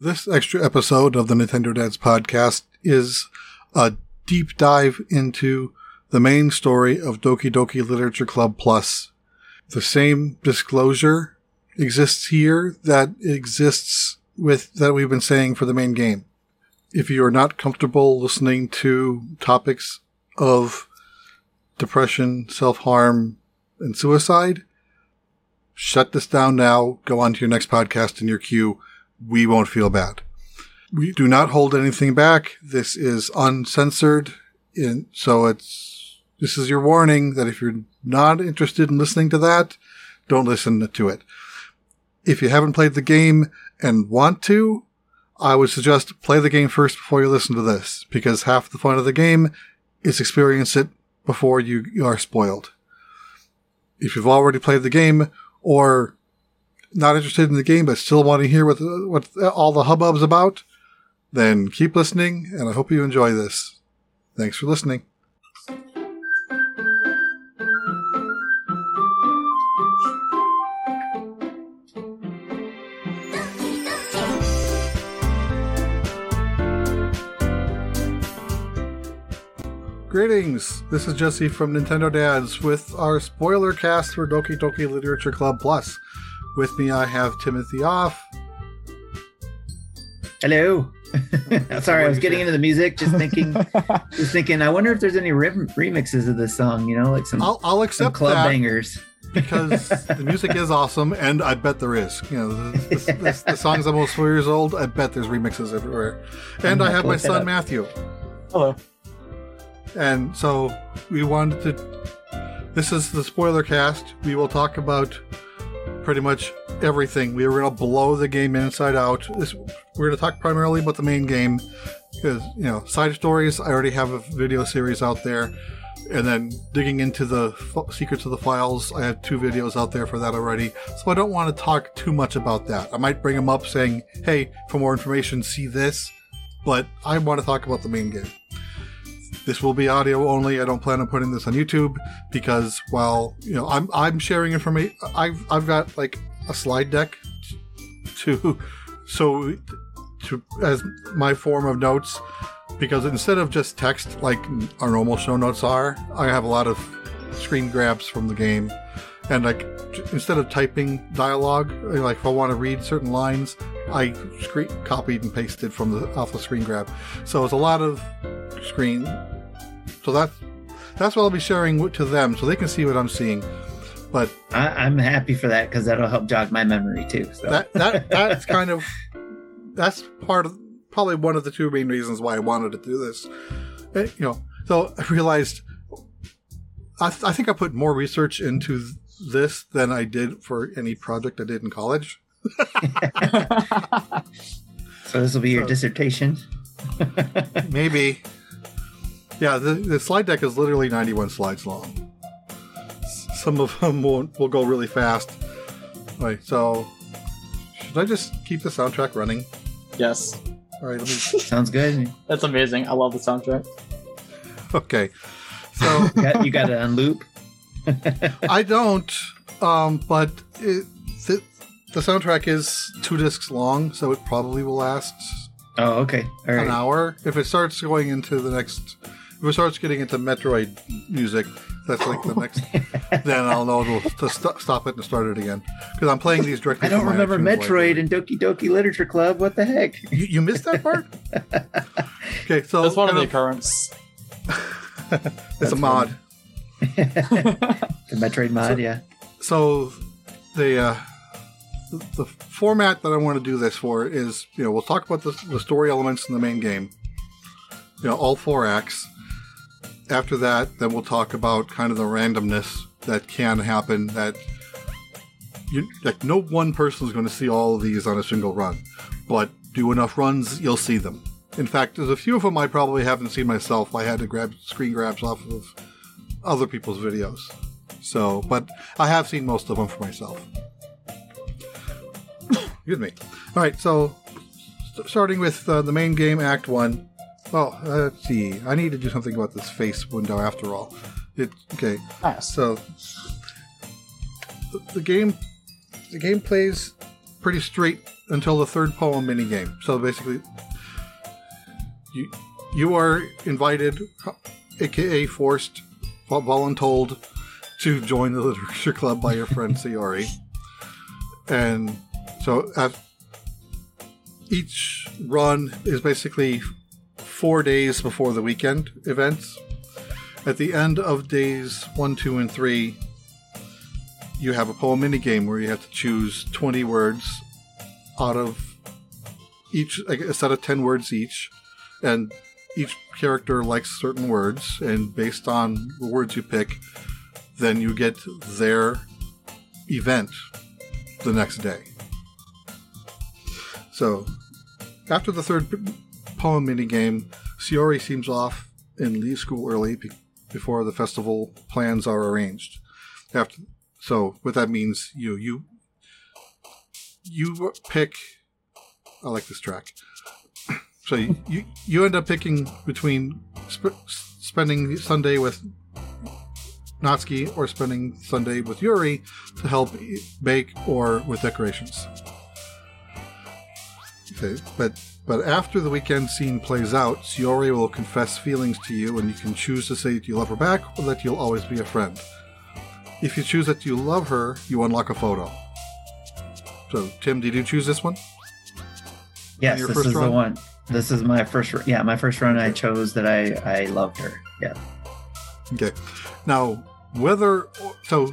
This extra episode of the Nintendo Dads podcast is a deep dive into the main story of Doki Doki Literature Club Plus. The same disclosure exists here that exists with that we've been saying for the main game. If you are not comfortable listening to topics of depression, self-harm, and suicide, shut this down now, go on to your next podcast in your queue we won't feel bad. We do not hold anything back. This is uncensored. In, so it's, this is your warning that if you're not interested in listening to that, don't listen to it. If you haven't played the game and want to, I would suggest play the game first before you listen to this, because half the fun of the game is experience it before you, you are spoiled. If you've already played the game or not interested in the game but still want to hear what what all the hubbub's about, then keep listening, and I hope you enjoy this. Thanks for listening. Greetings! This is Jesse from Nintendo Dads with our spoiler cast for Doki Doki Literature Club Plus. With me, I have Timothy Off. Hello. Sorry, I was getting into the music, just thinking, just thinking. I wonder if there's any remixes of this song. You know, like some. I'll, I'll accept club that bangers because the music is awesome, and I bet there is. You know, this, this, the song's almost four years old. I bet there's remixes everywhere. And I have my son Matthew. Hello. And so we wanted to. This is the spoiler cast. We will talk about pretty much everything. We were going to blow the game inside out. This, we're going to talk primarily about the main game because, you know, side stories, I already have a video series out there. And then digging into the f- secrets of the files, I have two videos out there for that already. So I don't want to talk too much about that. I might bring them up saying, hey, for more information, see this. But I want to talk about the main game. This will be audio only. I don't plan on putting this on YouTube because while you know I'm I'm sharing information, I've I've got like a slide deck to so to as my form of notes because instead of just text like our normal show notes are, I have a lot of screen grabs from the game. And like instead of typing dialogue, like if I want to read certain lines, I screen copied and pasted from the off the screen grab. So it's a lot of screen so that's that's what I'll be sharing to them, so they can see what I'm seeing. But I, am happy for that because that'll help jog my memory too. So. That that that's kind of that's part of probably one of the two main reasons why I wanted to do this. It, eh, you know, so I realized I, th- I think I put more research into this than I did for any project I did in college. so this will be your so, dissertation. maybe yeah, the, the slide deck is literally 91 slides long. Some of them will, will go really fast. Right, so should I just keep the soundtrack running? Yes. All right, let me... Sounds good. That's amazing. I love the soundtrack. Okay, so you got, you got it on loop. I don't, um, but it, the, the soundtrack is two discs long, so it probably will last. Oh, okay. All right. An hour. If it starts going into the next if it starts getting into Metroid music, that's like the next. then I'll know to, to st- stop it and start it again because I'm playing these directly. I don't remember Metroid and Doki Doki Literature Club. What the heck? You, you missed that part. okay, so that's one of the occurrences. it's that's a mod. the Metroid mod, so, yeah. So the uh, the, the format that I want to do this for is, you know, we'll talk about the, the story elements in the main game. You know, all four acts after that, then we'll talk about kind of the randomness that can happen. That you like, no one person is going to see all of these on a single run, but do enough runs, you'll see them. In fact, there's a few of them I probably haven't seen myself. I had to grab screen grabs off of other people's videos. So, but I have seen most of them for myself. Excuse me. All right, so st- starting with uh, the main game, Act One. Well, uh, let's see. I need to do something about this face window after all. It okay. Nice. So the, the game, the game plays pretty straight until the third poem minigame. So basically, you you are invited, aka forced, vol- voluntold, to join the literature club by your friend Sayori. And so at each run is basically four days before the weekend events. At the end of days one, two, and three, you have a poem mini game where you have to choose 20 words out of each, a set of 10 words each. And each character likes certain words, and based on the words you pick, then you get their event the next day. So, after the third poem mini game, Sayori seems off and leaves school early be- before the festival plans are arranged. After, so what that means, you you you pick. I like this track. So you you, you end up picking between sp- spending Sunday with Natsuki or spending Sunday with Yuri to help bake or with decorations. Okay, but but after the weekend scene plays out, Sayori will confess feelings to you, and you can choose to say that you love her back or that you'll always be a friend. If you choose that you love her, you unlock a photo. So, Tim, did you choose this one? Yes, this is run? the one. This is my first. Yeah, my first run. I chose that I I loved her. Yeah. Okay. Now, whether so,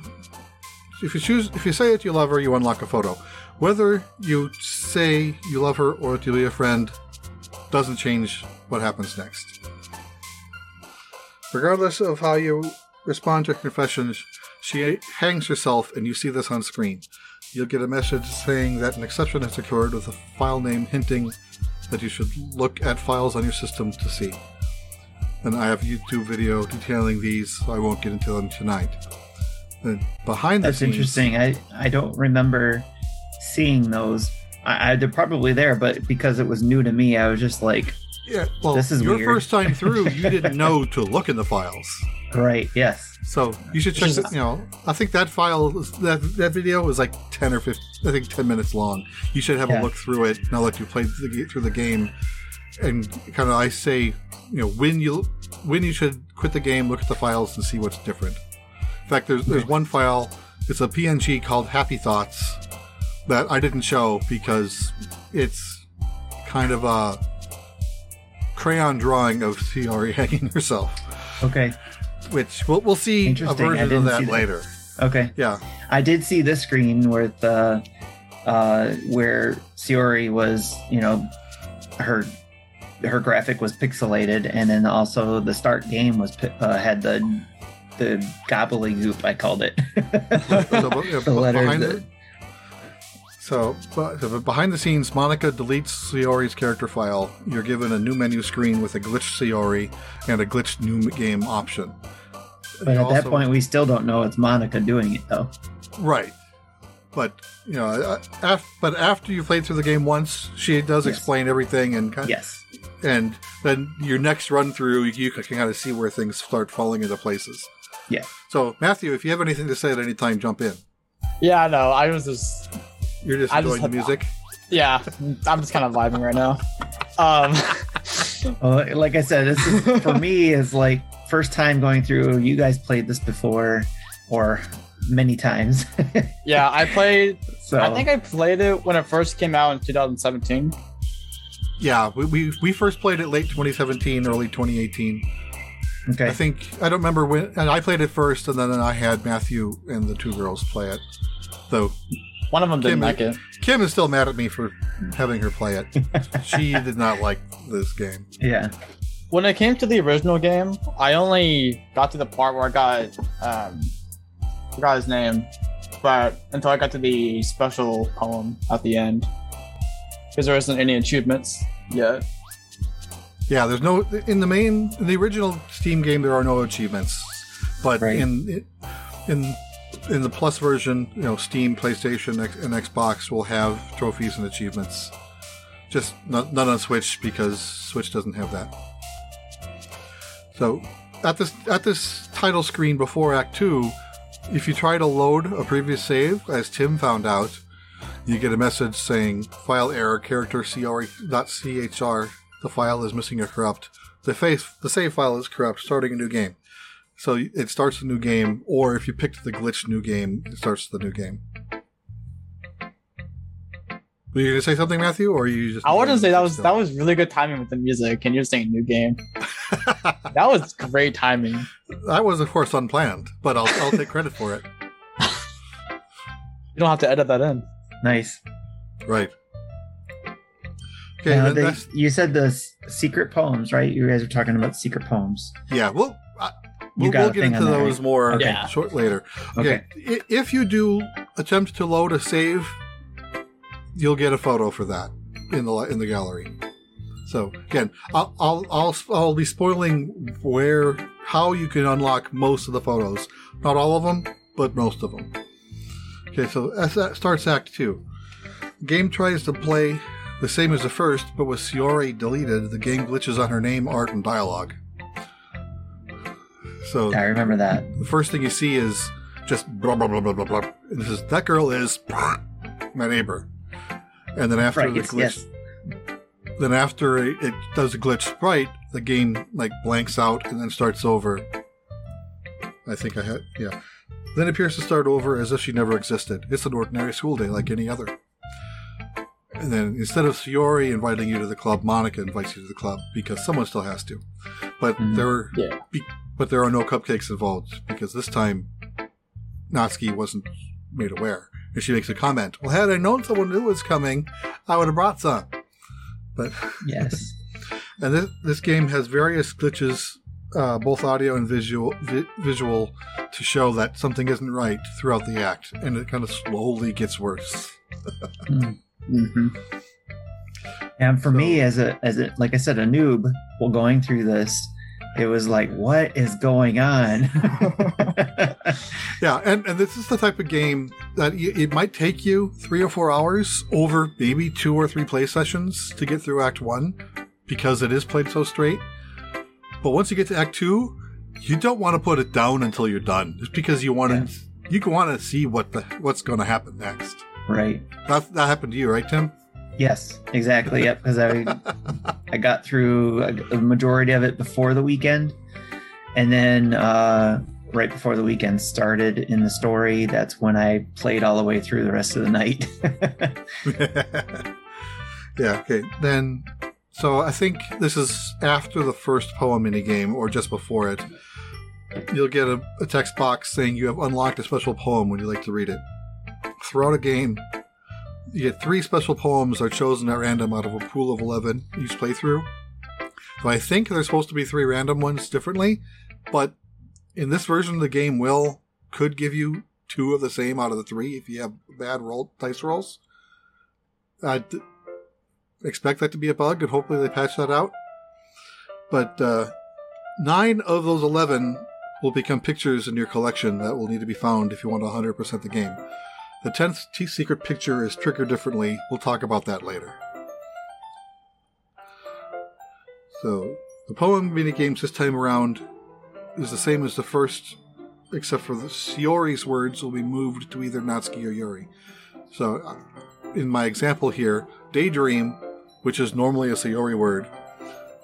if you choose, if you say that you love her, you unlock a photo. Whether you say you love her or to be a friend doesn't change what happens next. Regardless of how you respond to her confessions, she hangs herself, and you see this on screen. You'll get a message saying that an exception has occurred with a file name hinting that you should look at files on your system to see and I have a YouTube video detailing these, so I won't get into them tonight. And behind the That's interesting. I I don't remember seeing those. I, I they're probably there, but because it was new to me, I was just like, Yeah, well, This is your weird. first time through, you didn't know to look in the files, right, yes, so you should check. That, you know, I think that file, that that video was like ten or fifteen, I think ten minutes long. You should have a look through it now that you played the, through the game, and kind of I say, you know, when you when you should quit the game, look at the files and see what's different. In fact, there's there's one file. It's a PNG called Happy Thoughts that I didn't show because it's kind of a crayon drawing of Sayori hanging herself, okay, which we'll, we'll see a version of that later. okay. Yeah, I did see this screen where the uh, where Sayori was, you know, her her graphic was pixelated, and then also the start game was uh, had the the gobbledygook I called it. The behind that- the, so, so, behind the scenes, Monika deletes Sayori's character file. You're given a new menu screen with a glitched Sayori and a glitched new game option. But You at that point, we still don't know it's Monika doing it, though. right? But you know, uh, af- but after you played through the game once, she does Yes. explain everything, and kind Yes. and then your next run through, you can kind of see where things start falling into places. Yeah. So, Matthew, if you have anything to say at any time, jump in. Yeah, I know. I was just, You're just I just enjoying the had- music. yeah, I'm just kind of vibing right now. Um, Well, like I said, this is for me is like first time going through. You guys played this before, or many times. yeah, I played. so I think I played it when it first came out in 2017. Yeah, we, we we first played it late 2017, early 2018. okay. I think I don't remember when, and I played it first, and then I had Matthew and the two girls play it. Though One of them didn't Kim- like it. Kim is still mad at me for having her play it. she did not like this game. yeah. When it came to the original game, I only got to the part where I got um, forgot his name, but until I got to the special poem at the end, because there isn't any achievements yet. Yeah, there's no in the main in the original Steam game. There are no achievements, but Right. in in in the Plus version, you know, Steam, PlayStation, and Xbox will have trophies and achievements. Just not, none on Switch because Switch doesn't have that. So at this at this title screen before Act Two, if you try to load a previous save, as Tim found out, you get a message saying file error character cr.chr. The file is missing or corrupt. The face the save file is corrupt. Starting a new game. So it starts a new game, or if you picked the glitch new game, it starts the new game. Were you gonna say something, Matthew, or you just? I wouldn't say that was that was really good timing with the music, and you're saying new game. that was great timing. that was, of course, unplanned, but I'll I'll take credit for it. You don't have to edit that in. Nice. Right. Okay. Now, then they- that's- you said the s- secret poems, right? You guys are talking about secret poems. yeah. Well, I, You we'll, got we'll get into those right? more Okay. Yeah. short later. Okay. I If you do attempt to load a save, you'll get a photo for that in the in the gallery. So again, I'll I'll I'll, I'll be spoiling where how you can unlock most of the photos. Not all of them, but most of them. Okay, so as that starts Act Two. Game tries to play the same as the first, but with Sayori deleted, the game glitches on her name, art, and dialogue. So I remember that. the first thing you see is just blah blah blah blah blah blah. And this is that girl is my neighbor. And then after Right, the glitch, yes. then after it, it does a glitch sprite, the game like blanks out and then starts over. I think I had yeah. Then it appears to start over as if she never existed. It's an ordinary school day like any other. And then instead of Sayori inviting you to the club, Monika invites you to the club because someone still has to. But Mhm. there Yeah. be, but there are no cupcakes involved because this time Natsuki wasn't made aware. And she makes a comment. Well, had I known someone knew was coming, I would have brought some. But Yes. and this this game has various glitches, uh, both audio and visual vi- visual, to show that something isn't right throughout the act, and it kind of slowly gets worse. Mm. Mm-hmm. And for So- me, as a as a like I said, a noob, while going through this, it was like, what is going on? Yeah, and, and this is the type of game that y- it might take you three or four hours over maybe two or three play sessions to get through Act One because it is played so straight. But once you get to Act Two, you don't want to put it down until you're done, just because you want to you want to see what the what's going to happen next. right. That that happened to you, right, Tim? Yes, exactly. Yep. Because I I got through a, majority of it before the weekend, and then uh, right before the weekend started in the story, that's when I played all the way through the rest of the night. yeah. Okay. Then, so I think this is after the first poem mini game, or just before it. You'll get a, a text box saying you have unlocked a special poem. Would you like to read it? Throughout a game, you get three special poems are chosen at random out of a pool of eleven each playthrough. So I think there's supposed to be three random ones differently, but in this version of the game, will could give you two of the same out of the three if you have bad roll dice rolls. I d- expect that to be a bug, and hopefully they patch that out. But uh, nine of those eleven will become pictures in your collection that will need to be found if you want to 100% the game. The tenth T secret picture is triggered differently. We'll talk about that later. So the poem mini games this time around is the same as the first, except for the Sayori's words will be moved to either Natsuki or Yuri. So, uh, in my example here, daydream, which is normally a Sayori word,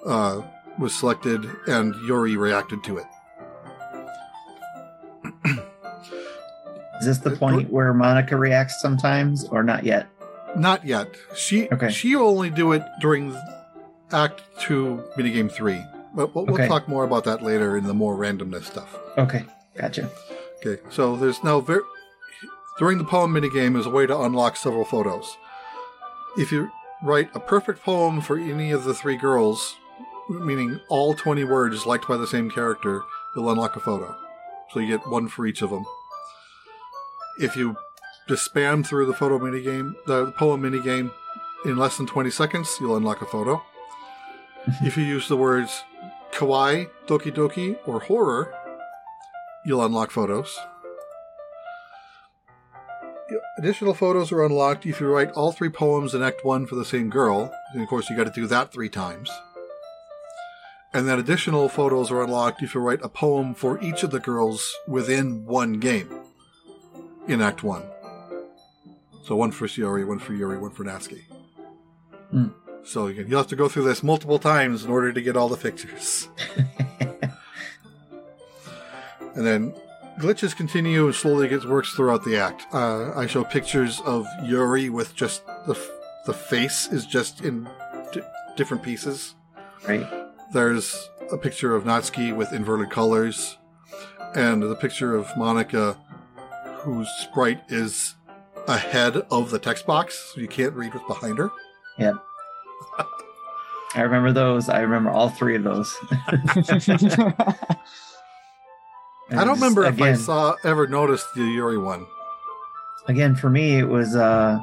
uh, was selected and Yuri reacted to it. Is this the uh, point where Monika reacts sometimes, or not yet? Not yet. She Okay. she will only do it during Act Two, minigame three. But we'll, we'll talk more about that later in the more randomness stuff. Okay, gotcha. Okay, so there's now ver- during the poem minigame is a way to unlock several photos. If you write a perfect poem for any of the three girls, meaning all 20 words liked by the same character, you'll unlock a photo. So you get one for each of them. If you just spam through the photo mini game, the poem mini game, in less than 20 seconds, you'll unlock a photo. if you use the words kawaii, doki doki, or horror, you'll unlock photos. Additional photos are unlocked if you write all three poems in Act 1 for the same girl. And of course, you got to do that three times. And then additional photos are unlocked if you write a poem for each of the girls within one game in Act 1. So one for Sayori, one for Yuri, one for Natsuki. Hmm. So you you'll have to go through this multiple times in order to get all the pictures. And then glitches continue and slowly gets works throughout the act. Uh, I show pictures of Yuri with just the f- the face is just in d- different pieces. right. There's a picture of Natsuki with inverted colors, and the picture of Monika, whose sprite is ahead of the text box, so you can't read what's behind her. Yeah. I remember those. I remember all three of those. I don't remember if I saw ever noticed the Yuri one. again for me it was uh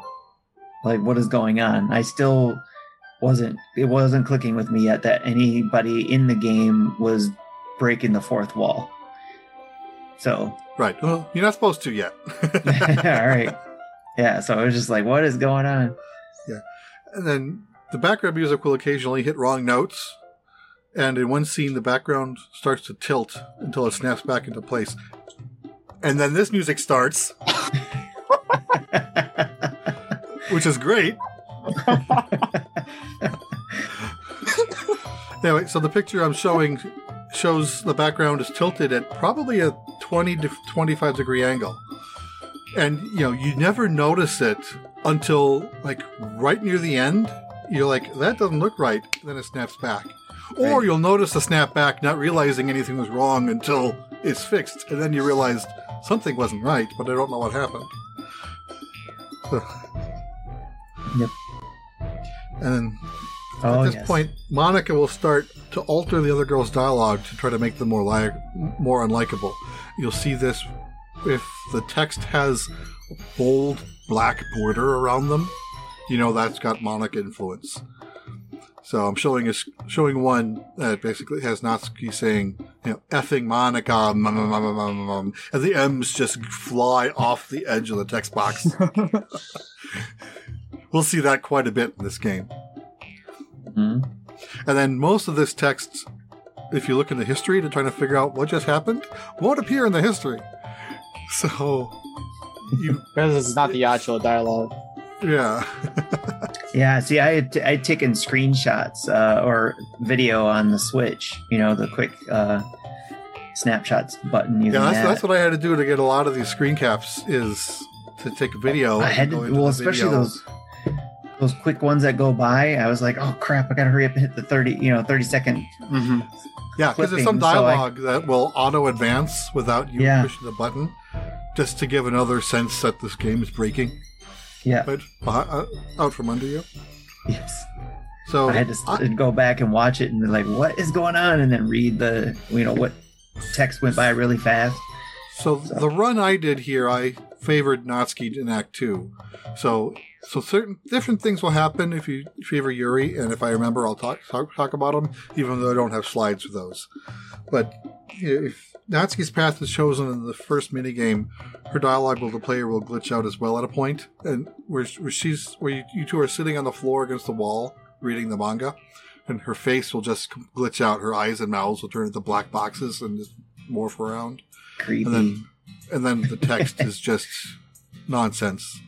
like what is going on i still wasn't it wasn't clicking with me yet that anybody in the game was breaking the fourth wall so Right. Well, you're not supposed to yet. all right yeah so i was just like what is going on Yeah. And then the background music will occasionally hit wrong notes. And in one scene, the background starts to tilt until it snaps back into place. And then this music starts, which is great. Anyway, so the picture I'm showing shows the background is tilted at probably a 20 to 25 degree angle. And, you know, you never notice it until, like, right near the end. You're like, that doesn't look right. Then it snaps back. Or Right. you'll notice the snap back, not realizing anything was wrong until it's fixed. And then you realize something wasn't right, but I don't know what happened. Yep. And then oh at this yes. point, Monika will start to alter the other girl's dialogue to try to make them more li- more unlikable. You'll see this if the text has bold black border around them. You know that's got Monika influence. So I'm showing a, showing one that basically has Natsuki saying, you know, effing Monika, mum, mum, mum, and the M's just fly off the edge of the text box. we'll see that quite a bit in this game. Mhm. And then most of this text, if you look in the history to try to figure out what just happened, won't appear in the history. So, you, because it's not the actual dialogue. yeah. yeah see i had t- i'd taken screenshots uh, or video on the switch you know the quick uh snapshots button using Yeah, that's, that. that's what I had to do to get a lot of these screen caps is to take a video. I had to, well, especially video. those those quick ones that go by. I was like, oh crap, I gotta hurry up and hit the thirty, you know, thirty second. Mm-hmm. Yeah, because there's some clipping, so I- dialogue that will auto advance without you Yeah. pushing the button, just to give another sense that this game is breaking. Yeah, But uh, out from under you. yes. So I had to I- go back and watch it and be like, what is going on? And then read the, you know, what text went by really fast. So the run I did here, I favored Natsuki in Act Two. So so certain different things will happen if you favor Yuri, and if I remember, I'll talk talk, talk about them, even though I don't have slides for those. But if Natsuki's path is chosen in the first minigame, her dialogue with the player will glitch out as well at a point, and where, where she's where you, two are sitting on the floor against the wall reading the manga, and her face will just glitch out. Her eyes and mouths will turn into black boxes and just morph around Creepy. and then and then the text is just nonsense.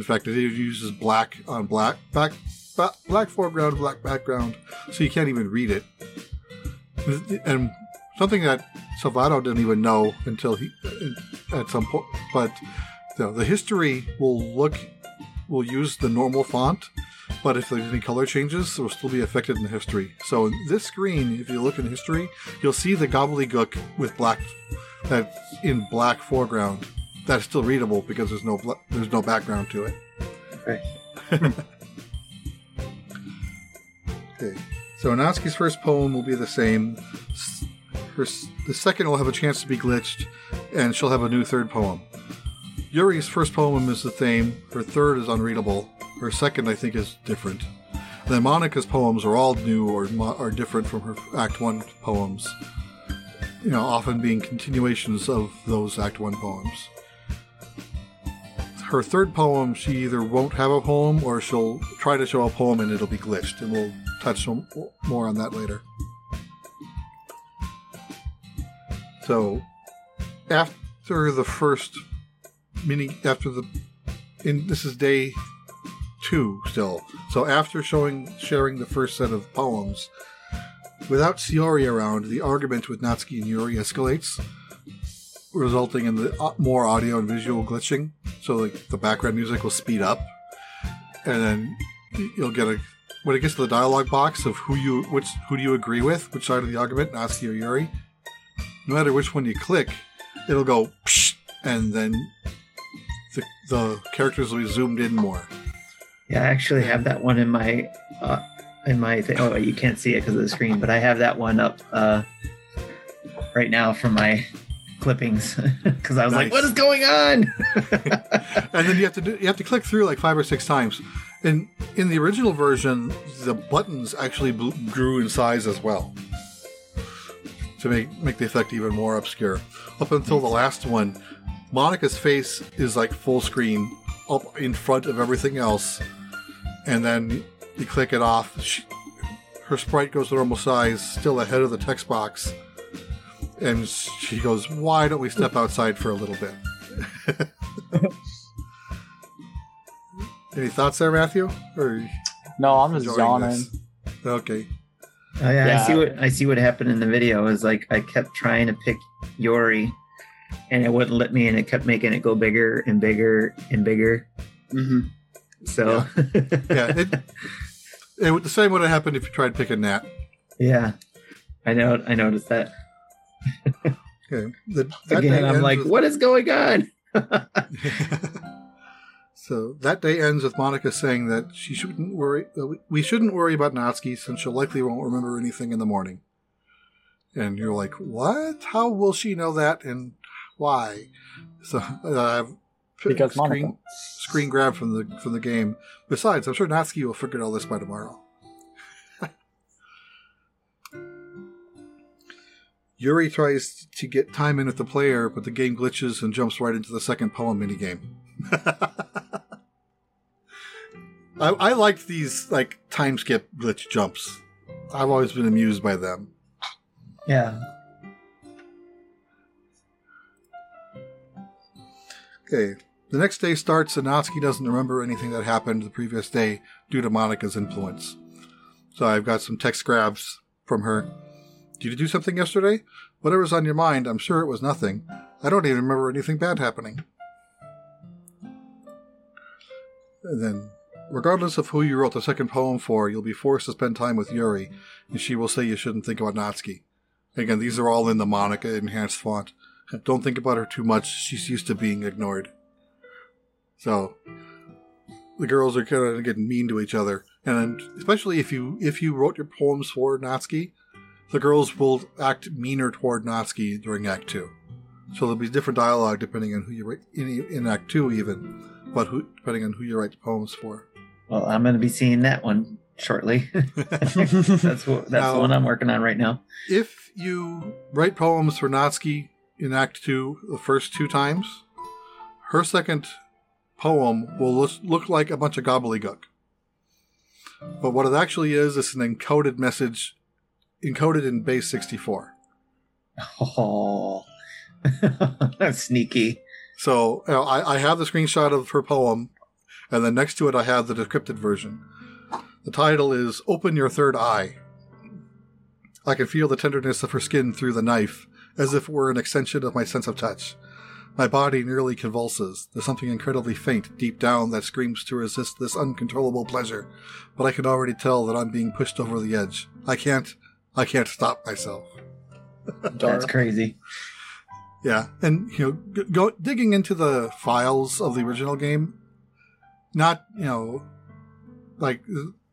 In fact, it uses black on black back ba- black foreground, black background, so you can't even read it. And something that Salvato didn't even know until he at some point, but you know, the history will look will use the normal font. But if there's any color changes, it will still be affected in the history. So in this screen, if you look in history, you'll see the gobbledygook with black that's in black foreground that's still readable because there's no bla- there's no background to it. Right. Okay, so Natsuki's first poem will be the same. Her s- the second will have a chance to be glitched, and she'll have a new third poem. Yuri's first poem is the same. Her third is unreadable. Her second, I think, is different. then Monika's poems are all new or mo- are different from her Act One poems. You know, often being continuations of those Act One poems. Her third poem, she either won't have a poem or she'll try to show a poem and it'll be glitched, and we'll touch some, more on that later. So, after the first mini, after the in this is day two still. So after showing sharing the first set of poems, without Sayori around, the argument with Natsuki and Yuri escalates, resulting in the uh, more audio and visual glitching. So like the background music will speed up, and then you'll get a when it gets to the dialogue box of who you which who do you agree with, which side of the argument, Natsuki or Yuri. No matter which one you click, it'll go and then the, the characters will be zoomed in more. Yeah, I actually have that one in my uh, in my thing. Oh, you can't see it because of the screen, but I have that one up uh, right now for my clippings because I was like, "What is going on?" and then you have to do, you have to click through like five or six times. And in the original version, the buttons actually grew in size as well to make make the effect even more obscure. Up until the last one, Monika's face is like full screen up in front of everything else, and then you click it off. She, her sprite goes to normal size, still ahead of the text box, and she goes, "Why don't we step outside for a little bit?" Any thoughts there, Matthew? Or No, I'm just enjoying yawning. this? Okay. Oh yeah, Yeah. I see what I see what happened in the video is like I kept trying to pick Yuri and it wouldn't let me and it kept making it go bigger and bigger and bigger. hmm So Yeah, it, it the same would have happened if you tried picking Nat. yeah. I know I noticed that. Okay. The, Again, I'm like, with- what is going on? so that day ends with Monika saying that she shouldn't worry. we- shouldn't worry about Natsuki since she'll likely won't remember anything in the morning. And you're like, what? How will she know that, and why? So uh, Because screen, Monika. screen grab from the from the game. Besides, I'm sure Natsuki will figure all this by tomorrow. Yuri tries to get time in with the player, but the game glitches and jumps right into the second poem minigame. I, I liked these like time skip glitch jumps. I've always been amused by them. Yeah. Okay. The next day starts and Natsuki doesn't remember anything that happened the previous day due to Monika's influence. So I've got some text grabs from her. Did you do something yesterday? Whatever's on your mind, I'm sure it was nothing. I don't even remember anything bad happening. And then, regardless of who you wrote the second poem for, you'll be forced to spend time with Yuri, and she will say you shouldn't think about Natsuki. Again, these are all in the Monika enhanced font. Don't think about her too much. She's used to being ignored. So the girls are kind of getting mean to each other, and especially if you if you wrote your poems for Natsuki, the girls will act meaner toward Natsuki during Act Two. So there'll be different dialogue depending on who you write in, in Act Two, even, but who depending on who you write the poems for. Well, I'm going to be seeing that one shortly. that's what that's Now- the one I'm working on right now. if you write poems for Natsuki in Act Two the first two times, her second poem will look, look like a bunch of gobbledygook. But what it actually is is an encoded message, encoded in base 64. Oh, that's sneaky. So you know, I, I have the screenshot of her poem, and then next to it I have the decrypted version. The title is Open Your Third Eye. I can feel the tenderness of her skin through the knife, as if it were an extension of my sense of touch. My body nearly convulses. There's something incredibly faint deep down that screams to resist this uncontrollable pleasure, but I can already tell that I'm being pushed over the edge. I can't, I can't stop myself. That's crazy. Yeah, and you know, g- go digging into the files of the original game, not you know, like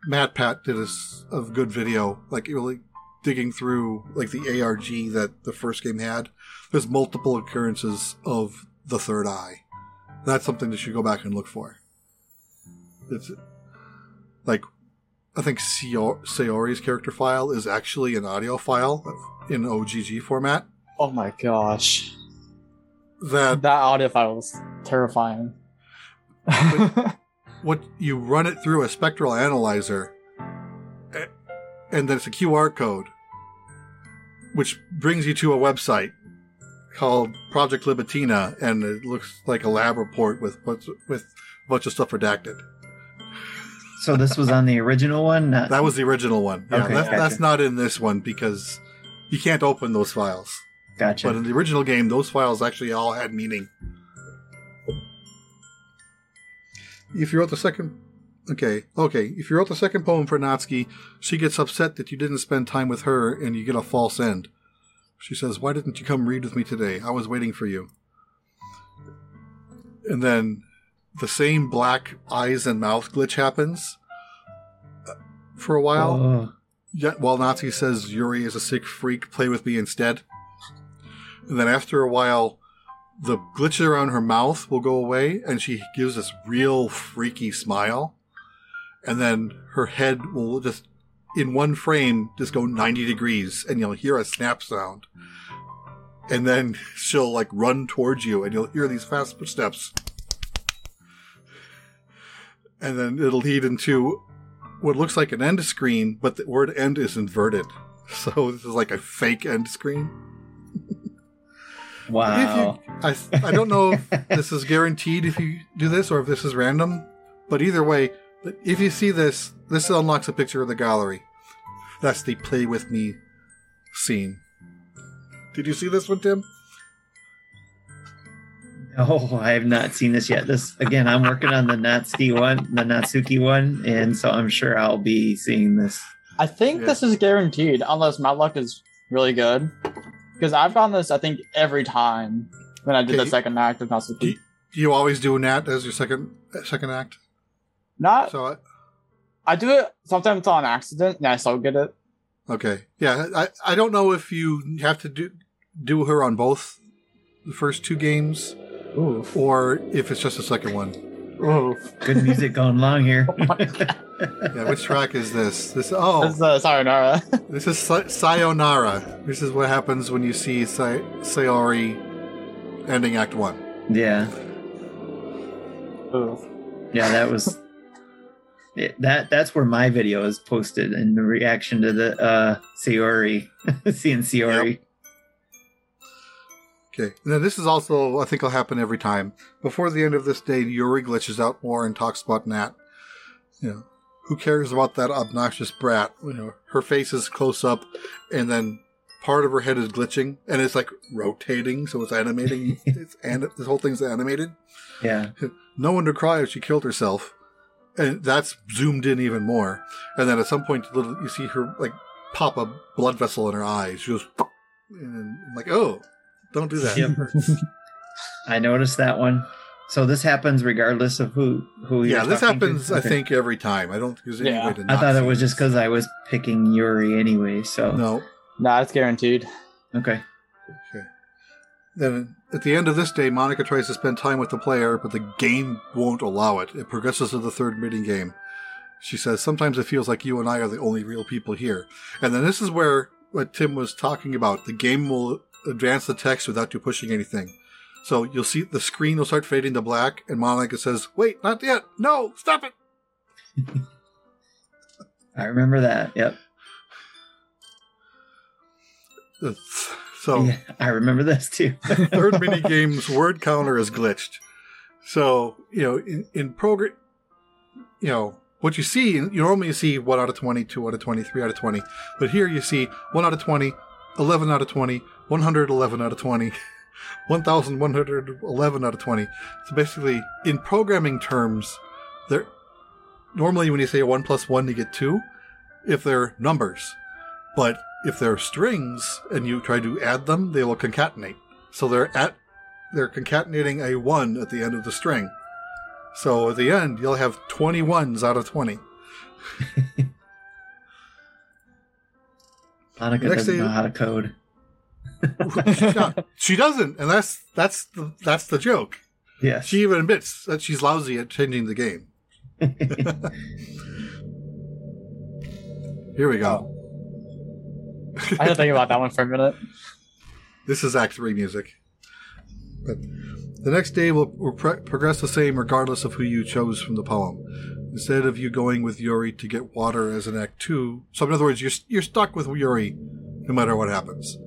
Matt Pat did a good video, like really digging through like the ARG that the first game had. There's multiple occurrences of the third eye. That's something that you should go back and look for. It's like I think Sayori's character file is actually an audio file in OGG format. Oh my gosh. That That audio file was terrifying. what you run it through a spectral analyzer and then it's a QR code which brings you to a website called Project Libitina and it looks like a lab report with with a bunch of stuff redacted. So this was on the original one. Not, That was the original one. Yeah, Okay, that's, gotcha. that's not in this one because you can't open those files. gotcha. But in the original game, those files actually all had meaning. If you wrote the second. Okay, okay. If you wrote the second poem for Natsuki, she gets upset that you didn't spend time with her and you get a false end. She says, Why didn't you come read with me today? I was waiting for you. And then the same black eyes and mouth glitch happens uh, for a while. Oh, Yeah, while Natsuki says Yuri is a sick freak, play with me instead. And then after a while, the glitches around her mouth will go away, and she gives this real freaky smile. And then her head will just, in one frame, just go 90 degrees, and you'll hear a snap sound. And then she'll like run towards you, and you'll hear these fast footsteps. And then it'll lead into what looks like an end screen, but the word end is inverted. So this is like a fake end screen. wow. If you, I, I don't know if this is guaranteed if you do this or if this is random, but either way, if you see this, this unlocks a picture of the gallery. That's the play with me scene. Did you see this one, Tim? Oh, I have not seen this yet. This again, I'm working on the Natsuki one, the Natsuki one, and so I'm sure I'll be seeing this. I think Yeah. this is guaranteed, unless my luck is really good. Because I've gotten this, I think, every time when I did Okay. the second act of Natsuki. Do Do you always do Nat as your second uh, second act? Not, So, I- I do it sometimes on accident, and I still get it. okay, yeah, I I don't know if you have to do do her on both the first two games Ooh. or if it's just the second one. Ooh. Good music going along here. Yeah, which track is this? This oh, This is uh, Sayonara. This is Sa- Sayonara. This is what happens when you see Say- Sayori ending Act 1. yeah, Ooh. yeah, that was it, that. That's where my video is posted in reaction to the uh Sayori, seeing Sayori. Okay. Now, this is also, I think, will happen every time. Before the end of this day, Yuri glitches out more and talks about Nat. You know, who cares about that obnoxious brat? You know, her face is close up, and then part of her head is glitching, and it's like rotating, so it's animating. it's and this whole thing's animated. Yeah, no one to cry if she killed herself. And that's zoomed in even more. And then at some point, little you see her like pop a blood vessel in her eyes. She goes, and I'm like, oh, don't do that. Yep. I noticed that one. So this happens regardless of who who. yeah, you're this talking to? happens, I think, every time. I don't think there's any Yeah. way to I not thought it was this. just because I was picking Yuri anyway. So No. Nah, it's guaranteed. okay. Okay. Then at the end of this day, Monika tries to spend time with the player, but the game won't allow it. It progresses to the third minigame. She says, Sometimes it feels like you and I are the only real people here. And then this is where what Tim was talking about. The game will advance the text without you pushing anything. So you'll see the screen will start fading to black, and Monika says, Wait, not yet. No, stop it. I remember that. Yep. It's- So. Yeah, I remember this too. third mini game's word counter is glitched. So, you know, in, in program, you know, what you see, you normally see 1 out of 20, 2 out of 20, 3 out of 20. But here you see 1 out of 20, 11 out of 20, 111 out of 20, 1111 out of 20. So basically, in programming terms, they're normally when you say 1 plus 1, you get 2 if they're numbers. But if they're strings and you try to add them, they will concatenate. So they're at they're concatenating a one at the end of the string. So at the end, you'll have 21s out of 20. Monika Next doesn't thing- know how to code. She's not- she doesn't, and that's that's the that's the joke. Yes. She even admits that she's lousy at changing the game. Here we go. I had to think about that one for a minute. This is Act 3 music. But the next day will, will pro- progress the same regardless of who you chose from the poem. Instead of you going with Yuri to get water as an Act 2, so in other words, you're, you're stuck with Yuri no matter what happens.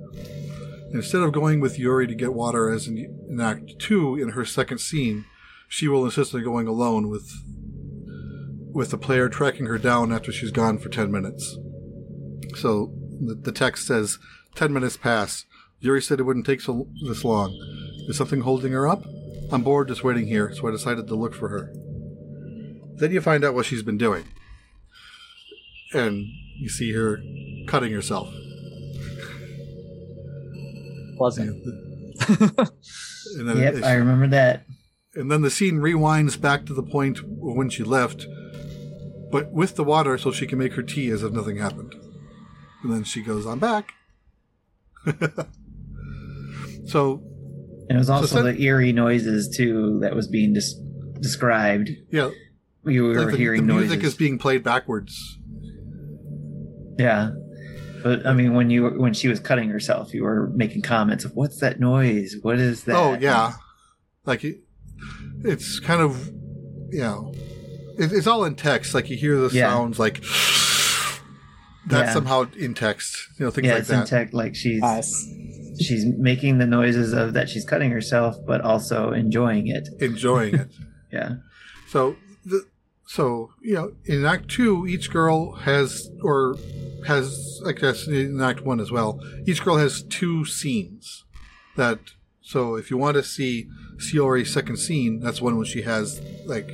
Instead of going with Yuri to get water as in, in Act 2 in her second scene, she will insist on going alone with with the player tracking her down after she's gone for 10 minutes. So the, the text says 10 minutes pass. Yuri said it wouldn't take so this long. Is something holding her up? I'm bored just waiting here, so I decided to look for her. Then you find out what she's been doing. And you see her cutting herself. Pleasant. Uh, and then Yep, it- I remember that. and then the scene rewinds back to the point when she left, but with the water so she can make her tea as if nothing happened. And then she goes, I'm back. so, And it was also sen- the eerie noises too that was being dis- described. yeah, You were like the, hearing the music noises. is being played backwards. yeah, but I mean, when you when she was cutting herself, you were making comments of "What's that noise? What is that?" Oh, yeah. Like, it, it's kind of, you know, it, it's all in text. Like, you hear the Yeah. sounds like, that's Yeah. somehow in text, you know, things yeah, like it's in that. tech. Like she's Nice. she's making the noises of that she's cutting herself, but also enjoying it. Enjoying it. Yeah, So the so you know in Act Two, each girl has or has I guess in Act One as well. Each girl has two scenes that. So if you want to see Sayori's second scene, that's one when she has like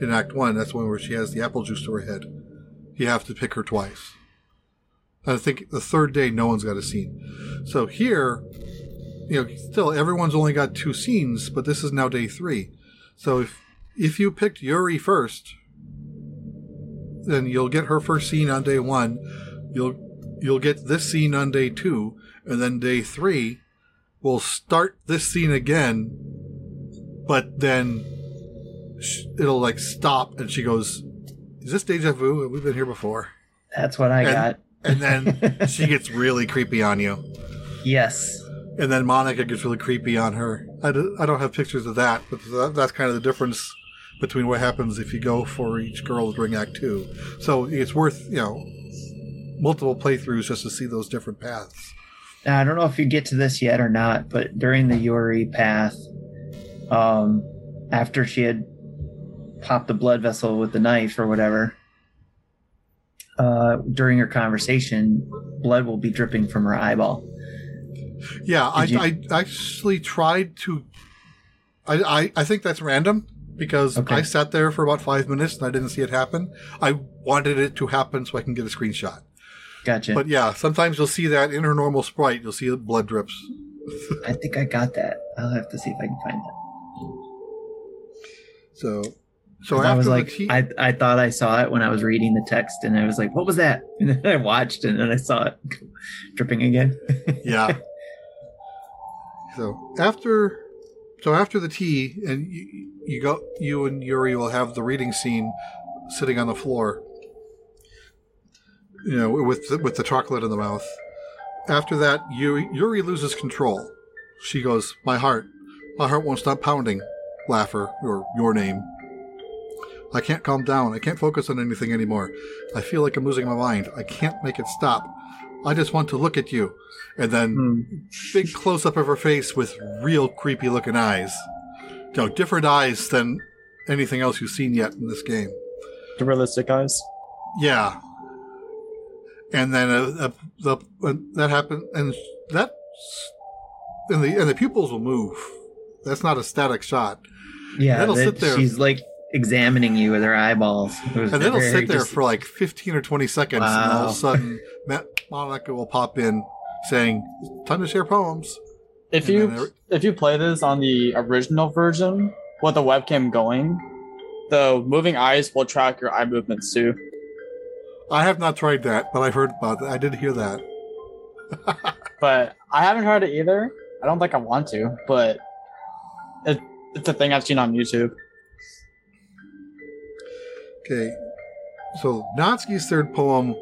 in Act One. That's one where she has the apple juice to her head. You have to pick her twice. I think the third day, no one's got a scene. So here, you know, still everyone's only got two scenes, but this is now day three. So if if you picked Yuri first, then you'll get her first scene on day one. You'll you'll get this scene on day two, and then day three, we'll start this scene again, but then sh- it'll like stop, and she goes, "Is this deja vu? We've we been here before?" that's what I And- got. And then she gets really creepy on you, Yes, and then Monika gets really creepy on her. I, do, I don't have pictures of that, but that, that's kind of the difference between what happens if you go for each girl during Act Two. So it's worth you know multiple playthroughs just to see those different paths. Now, I don't know if you get to this yet or not, but during the Yuri path, um, after she had popped the blood vessel with the knife or whatever, uh, during her conversation, blood will be dripping from her eyeball. Yeah, I, Did I actually tried to. I, I I think that's random because Okay. I sat there for about five minutes and I didn't see it happen. I wanted it to happen so I can get a screenshot. Gotcha. But yeah, sometimes you'll see that in her normal sprite. You'll see the blood drips. I think I got that. I'll have to see if I can find that. So, so I was the like, tea- I, I thought I saw it when I was reading the text, and I was like, "What was that?" And then I watched, and then I saw it dripping again. yeah. So after, so after the tea, and you, you go, you and Yuri will have the reading scene, sitting on the floor. You know, with the, with the chocolate in the mouth. After that, Yuri, Yuri loses control. She goes, "My heart, my heart won't stop pounding." Laugher, or your name. I can't calm down. I can't focus on anything anymore. I feel like I'm losing my mind. I can't make it stop. I just want to look at you. And then Hmm. big close up of her face with real creepy looking eyes. You know, different eyes than anything else you've seen yet in this game. The realistic eyes. Yeah. And then uh, uh, the when that happened, and that and the and the pupils will move. That's not a static shot, yeah, That'll that- sit there. she's like examining you with her eyeballs. it and it'll sit there just- for like fifteen or twenty seconds, and all of a sudden, Ma- Monika will pop in saying, "Time to share poems." If And you every- if you play this on the original version with the webcam going, the moving eyes will track your eye movements too. I have not tried that, but I've heard about that. I did hear that. But I haven't tried it either. I don't think I want to, but it, it's a thing I've seen on YouTube. Okay, so Natsuki's third poem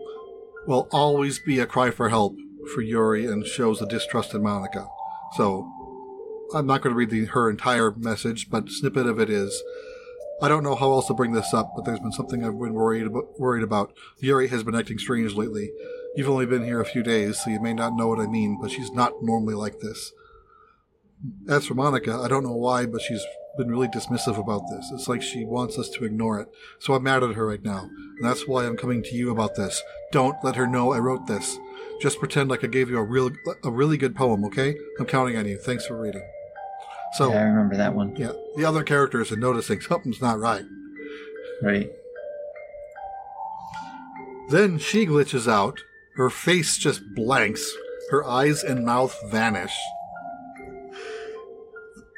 will always be a cry for help for Yuri and shows a distrust in Monika. So I'm not going to read the, her entire message, but snippet of it is. I don't know how else to bring this up, but there's been something I've been worried about. Worried about. Yuri has been acting strange lately. You've only been here a few days, so you may not know what I mean, but she's not normally like this. As for Monika, I don't know why, but she's been really dismissive about this. It's like she wants us to ignore it. So I'm mad at her right now. And that's why I'm coming to you about this. Don't let her know I wrote this. Just pretend like I gave you a real, a really good poem, okay? I'm counting on you. Thanks for reading. So, yeah, I remember that one. yeah, the other characters are noticing something's not right. Right. Then she glitches out. Her face just blanks. Her eyes and mouth vanish.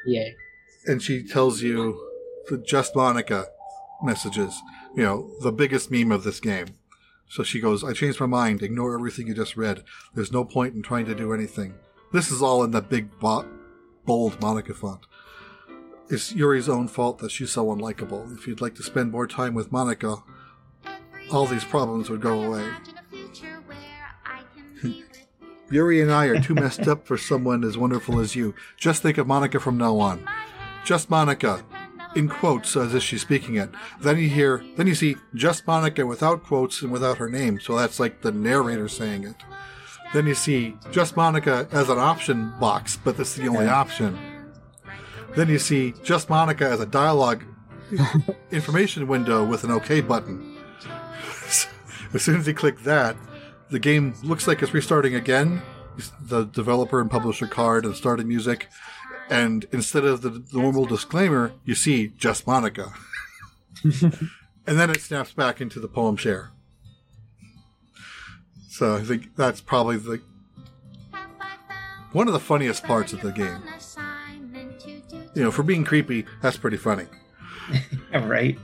Yay. And she tells you the Just Monika messages. You know, the biggest meme of this game. So she goes, I changed my mind. Ignore everything you just read. There's no point in trying to do anything. This is all in the big, bo- bold Monika font. It's Yuri's own fault that she's so unlikable. If you'd like to spend more time with Monika, all these problems would go away. Yuri and I are too messed up for someone as wonderful as you. Just think of Monika from now on. Just Monika, in quotes as if she's speaking it. Then you hear, then you see just Monika without quotes and without her name. So that's like the narrator saying it. Then you see just Monika as an option box, but that's the only option. Then you see just Monika as a dialogue information window with an OK button. as soon as you click that, the game looks like it's restarting again. The developer and publisher card and starting music. And instead of the normal disclaimer, you see just Monika. and then it snaps back into the poem share. So I think that's probably the one of the funniest parts of the game. You know, for being creepy, that's pretty funny. right.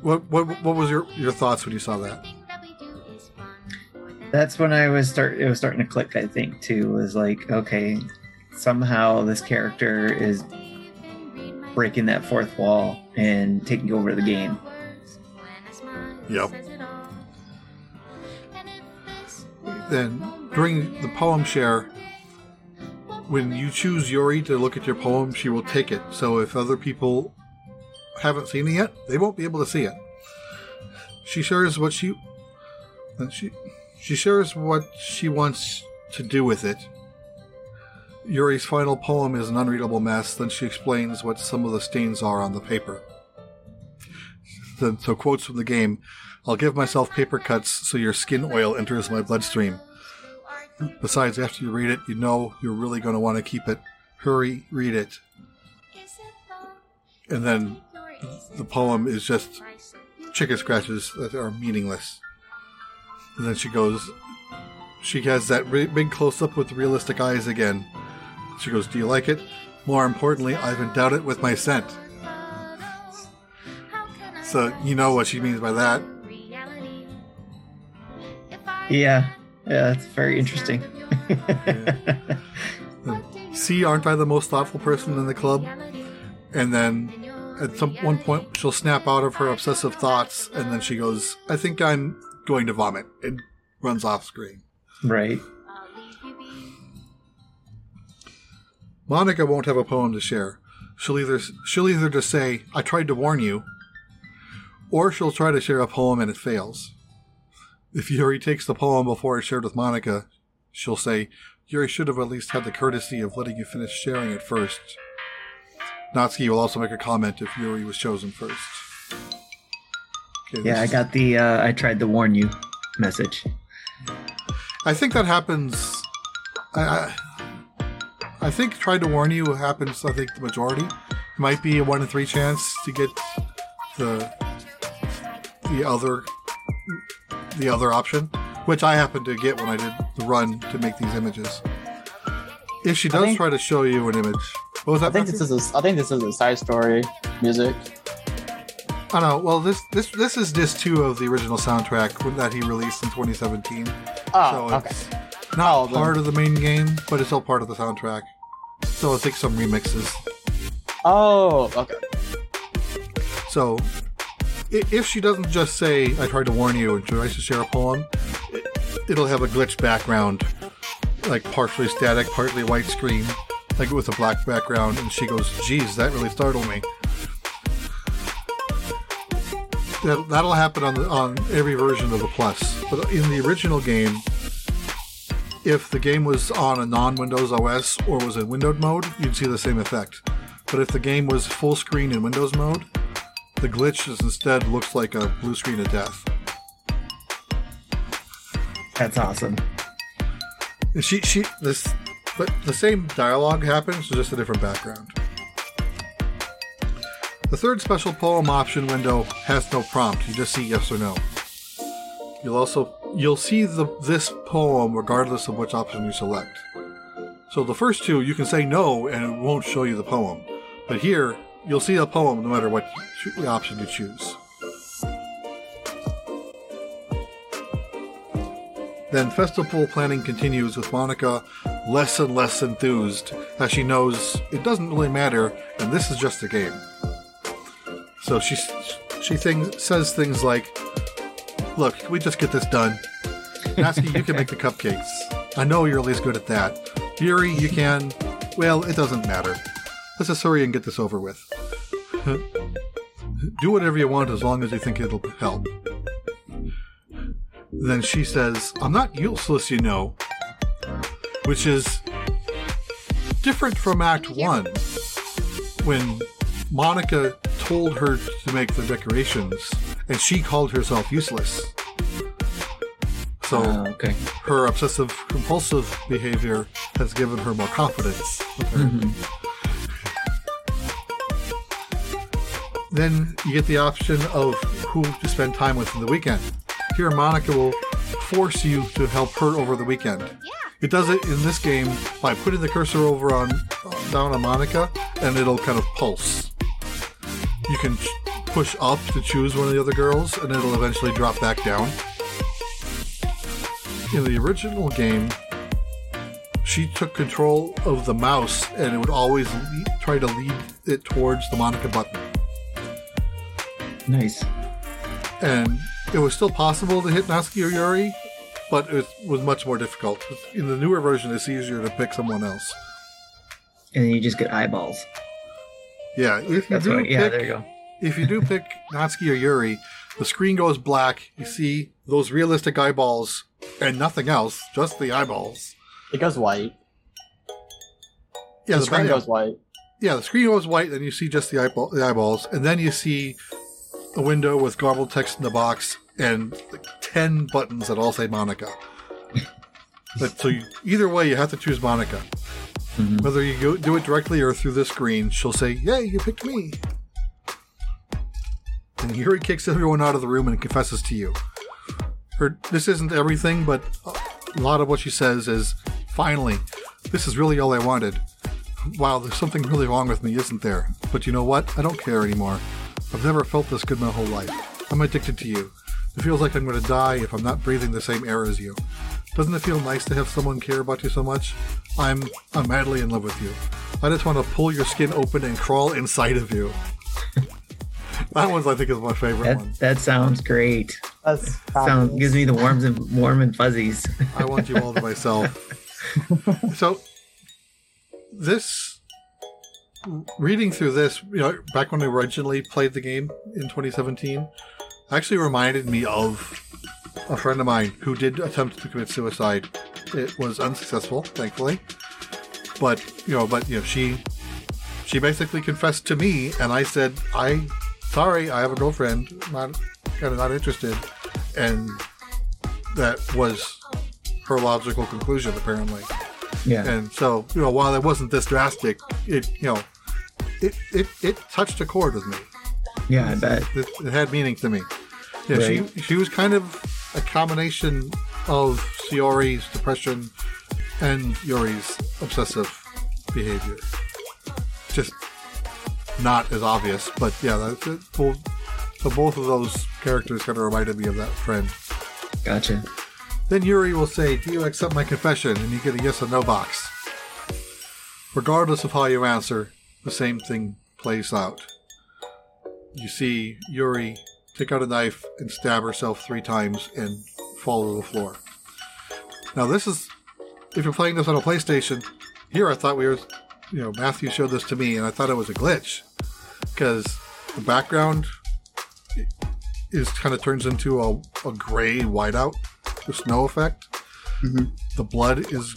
What what what was your your thoughts when you saw that? That's when I was start. It was starting to click. I think too was like, okay, somehow this character is breaking that fourth wall and taking over the game. Yep. Then during the poem share, when you choose Yuri to look at your poem, she will take it. So if other people haven't seen it yet, they won't be able to see it. She shares what she she she shares what she wants to do with it. Yuri's final poem is an unreadable mess. Then she explains what some of the stains are on the paper. So quotes from the game: "I'll give myself paper cuts so your skin oil enters my bloodstream." Besides, after you read it, you know you're really going to want to keep it. Hurry, read it. And then the poem is just chicken scratches that are meaningless. And then she goes, she has that big close up with realistic eyes again. She goes, Do you like it? More importantly, I've endowed it with my scent. So you know what she means by that. Yeah, yeah, that's very interesting. See, aren't I the most thoughtful person in the club? And then at some one point, she'll snap out of her obsessive thoughts, and then she goes, I think I'm going to vomit, and runs off screen. right. Monika won't have a poem to share. She'll either she'll either just say, "I tried to warn you," or she'll try to share a poem and it fails. If Yuri takes the poem before it's shared with Monika, she'll say, "Yuri should have at least had the courtesy of letting you finish sharing it first. Natsuki will also make a comment if Yuri was chosen first. Okay, Yeah, I got the uh, I tried to warn you message. I think that happens. I, I, I think tried to warn you happens. I think the majority might be a one in three chance to get the the other the other option, which I happened to get when I did the run to make these images. If she does think- try to show you an image, what was that? I think Matthew? this is a, I think this is a side story music. I know. Well, this this this is disc two of the original soundtrack that he released in 2017. Oh, so okay. it's not Oh, then- part of the main game, but it's still part of the soundtrack. So I think some remixes. Oh, okay. So if she doesn't just say "I tried to warn you" and tries to share a poem, it, it'll have a glitch background, like partially static, partly white screen, like with a black background, and she goes, "Geez, that really startled me." That, that'll happen on the, on every version of the plus, but in the original game, if the game was on a non-Windows OS or was in windowed mode, you'd see the same effect. But if the game was full screen in Windows mode, the glitch is instead looks like a blue screen of death. That's awesome. And She she this but the same dialogue happens, just a different background. The third special poem option window has no prompt. You just see yes or no. You'll also you'll see the this poem regardless of which option you select. So the first two you can say no and it won't show you the poem. But here you'll see a poem no matter what option you choose. Then festival planning continues with Monika less and less enthused as she knows it doesn't really matter and this is just a game. So she she things says things like, "Look, can we just get this done? Natsuki, you can make the cupcakes. I know you're at least good at that. Yuri, you can. Well, it doesn't matter. Let's just hurry and get this over with. Do whatever you want as long as you think it'll help." Then she says, "I'm not useless, you know," which is different from Act One when Monika told her to make the decorations, and she called herself useless. So Oh, okay. her obsessive compulsive behavior has given her more confidence. Mhm. Then you get the option of who to spend time with in the weekend. Here, Monika will force you to help her over the weekend. It does it in this game by putting the cursor over on down on Monika, and it'll kind of pulse. You can push up to choose one of the other girls, and it'll eventually drop back down. In the original game, she took control of the mouse, and it would always lead, try to lead it towards the Monika button. Nice. and it was still possible to hit Natsuki or Yuri, but it was much more difficult. In the newer version, it's easier to pick someone else. And then you just get eyeballs. Yeah, if you That's do what. Yeah, pick, there you go. if you do pick Natsuki or Yuri, the screen goes black. You see those realistic eyeballs and nothing else, just the eyeballs. It goes white. Yeah, the the, screen yeah, goes white. yeah, the screen goes white, and you see just the, eyeball, the eyeballs, and then you see a window with garbled text in the box and like, ten buttons that all say Monika. but so you, either way, you have to choose Monika. Mhm. Whether you go, do it directly or through the screen, she'll say, "Yay, you picked me!" And Yuri kicks everyone out of the room and confesses to you. Her this isn't everything, but a lot of what she says is, "Finally, this is really all I wanted." Wow, there's something really wrong with me, isn't there? But you know what? I don't care anymore. I've never felt this good my whole life. I'm addicted to you. It feels like I'm going to die if I'm not breathing the same air as you. Doesn't it feel nice to have someone care about you so much? I'm I'm madly in love with you. I just want to pull your skin open and crawl inside of you. that one's I think is my favorite one. That that sounds great. That's Sounds gives me the warms and warm and fuzzies. I want you all to myself. so this reading through this, you know, back when I originally played the game in 2017, actually reminded me of a friend of mine who did attempt to commit suicide. It was unsuccessful, thankfully. But you know, but you know, she she basically confessed to me, and I said, "I sorry, I have a girlfriend. Not kind of not interested," and that was her logical conclusion, apparently. Yeah. And so, you know, while it wasn't this drastic, it you know, it it, it touched a chord with me. Yeah, I bet. It, it had meaning to me. Yeah, Right. she she was kind of a combination of Sayori's depression and Yuri's obsessive behavior. Just not as obvious, but yeah, that's it. So both of those characters kind of reminded me of that friend. Gotcha. Then Yuri will say, Do you accept my confession? And you get a yes or no box. Regardless of how you answer, the same thing plays out. You see Yuri take out a knife and stab herself three times and fall to the floor. Now, this is, if you're playing this on a PlayStation, here I thought we were, you know, Matthew showed this to me and I thought it was a glitch. Because the background is kind of turns into a, a gray whiteout, the snow effect. Mhm. The blood is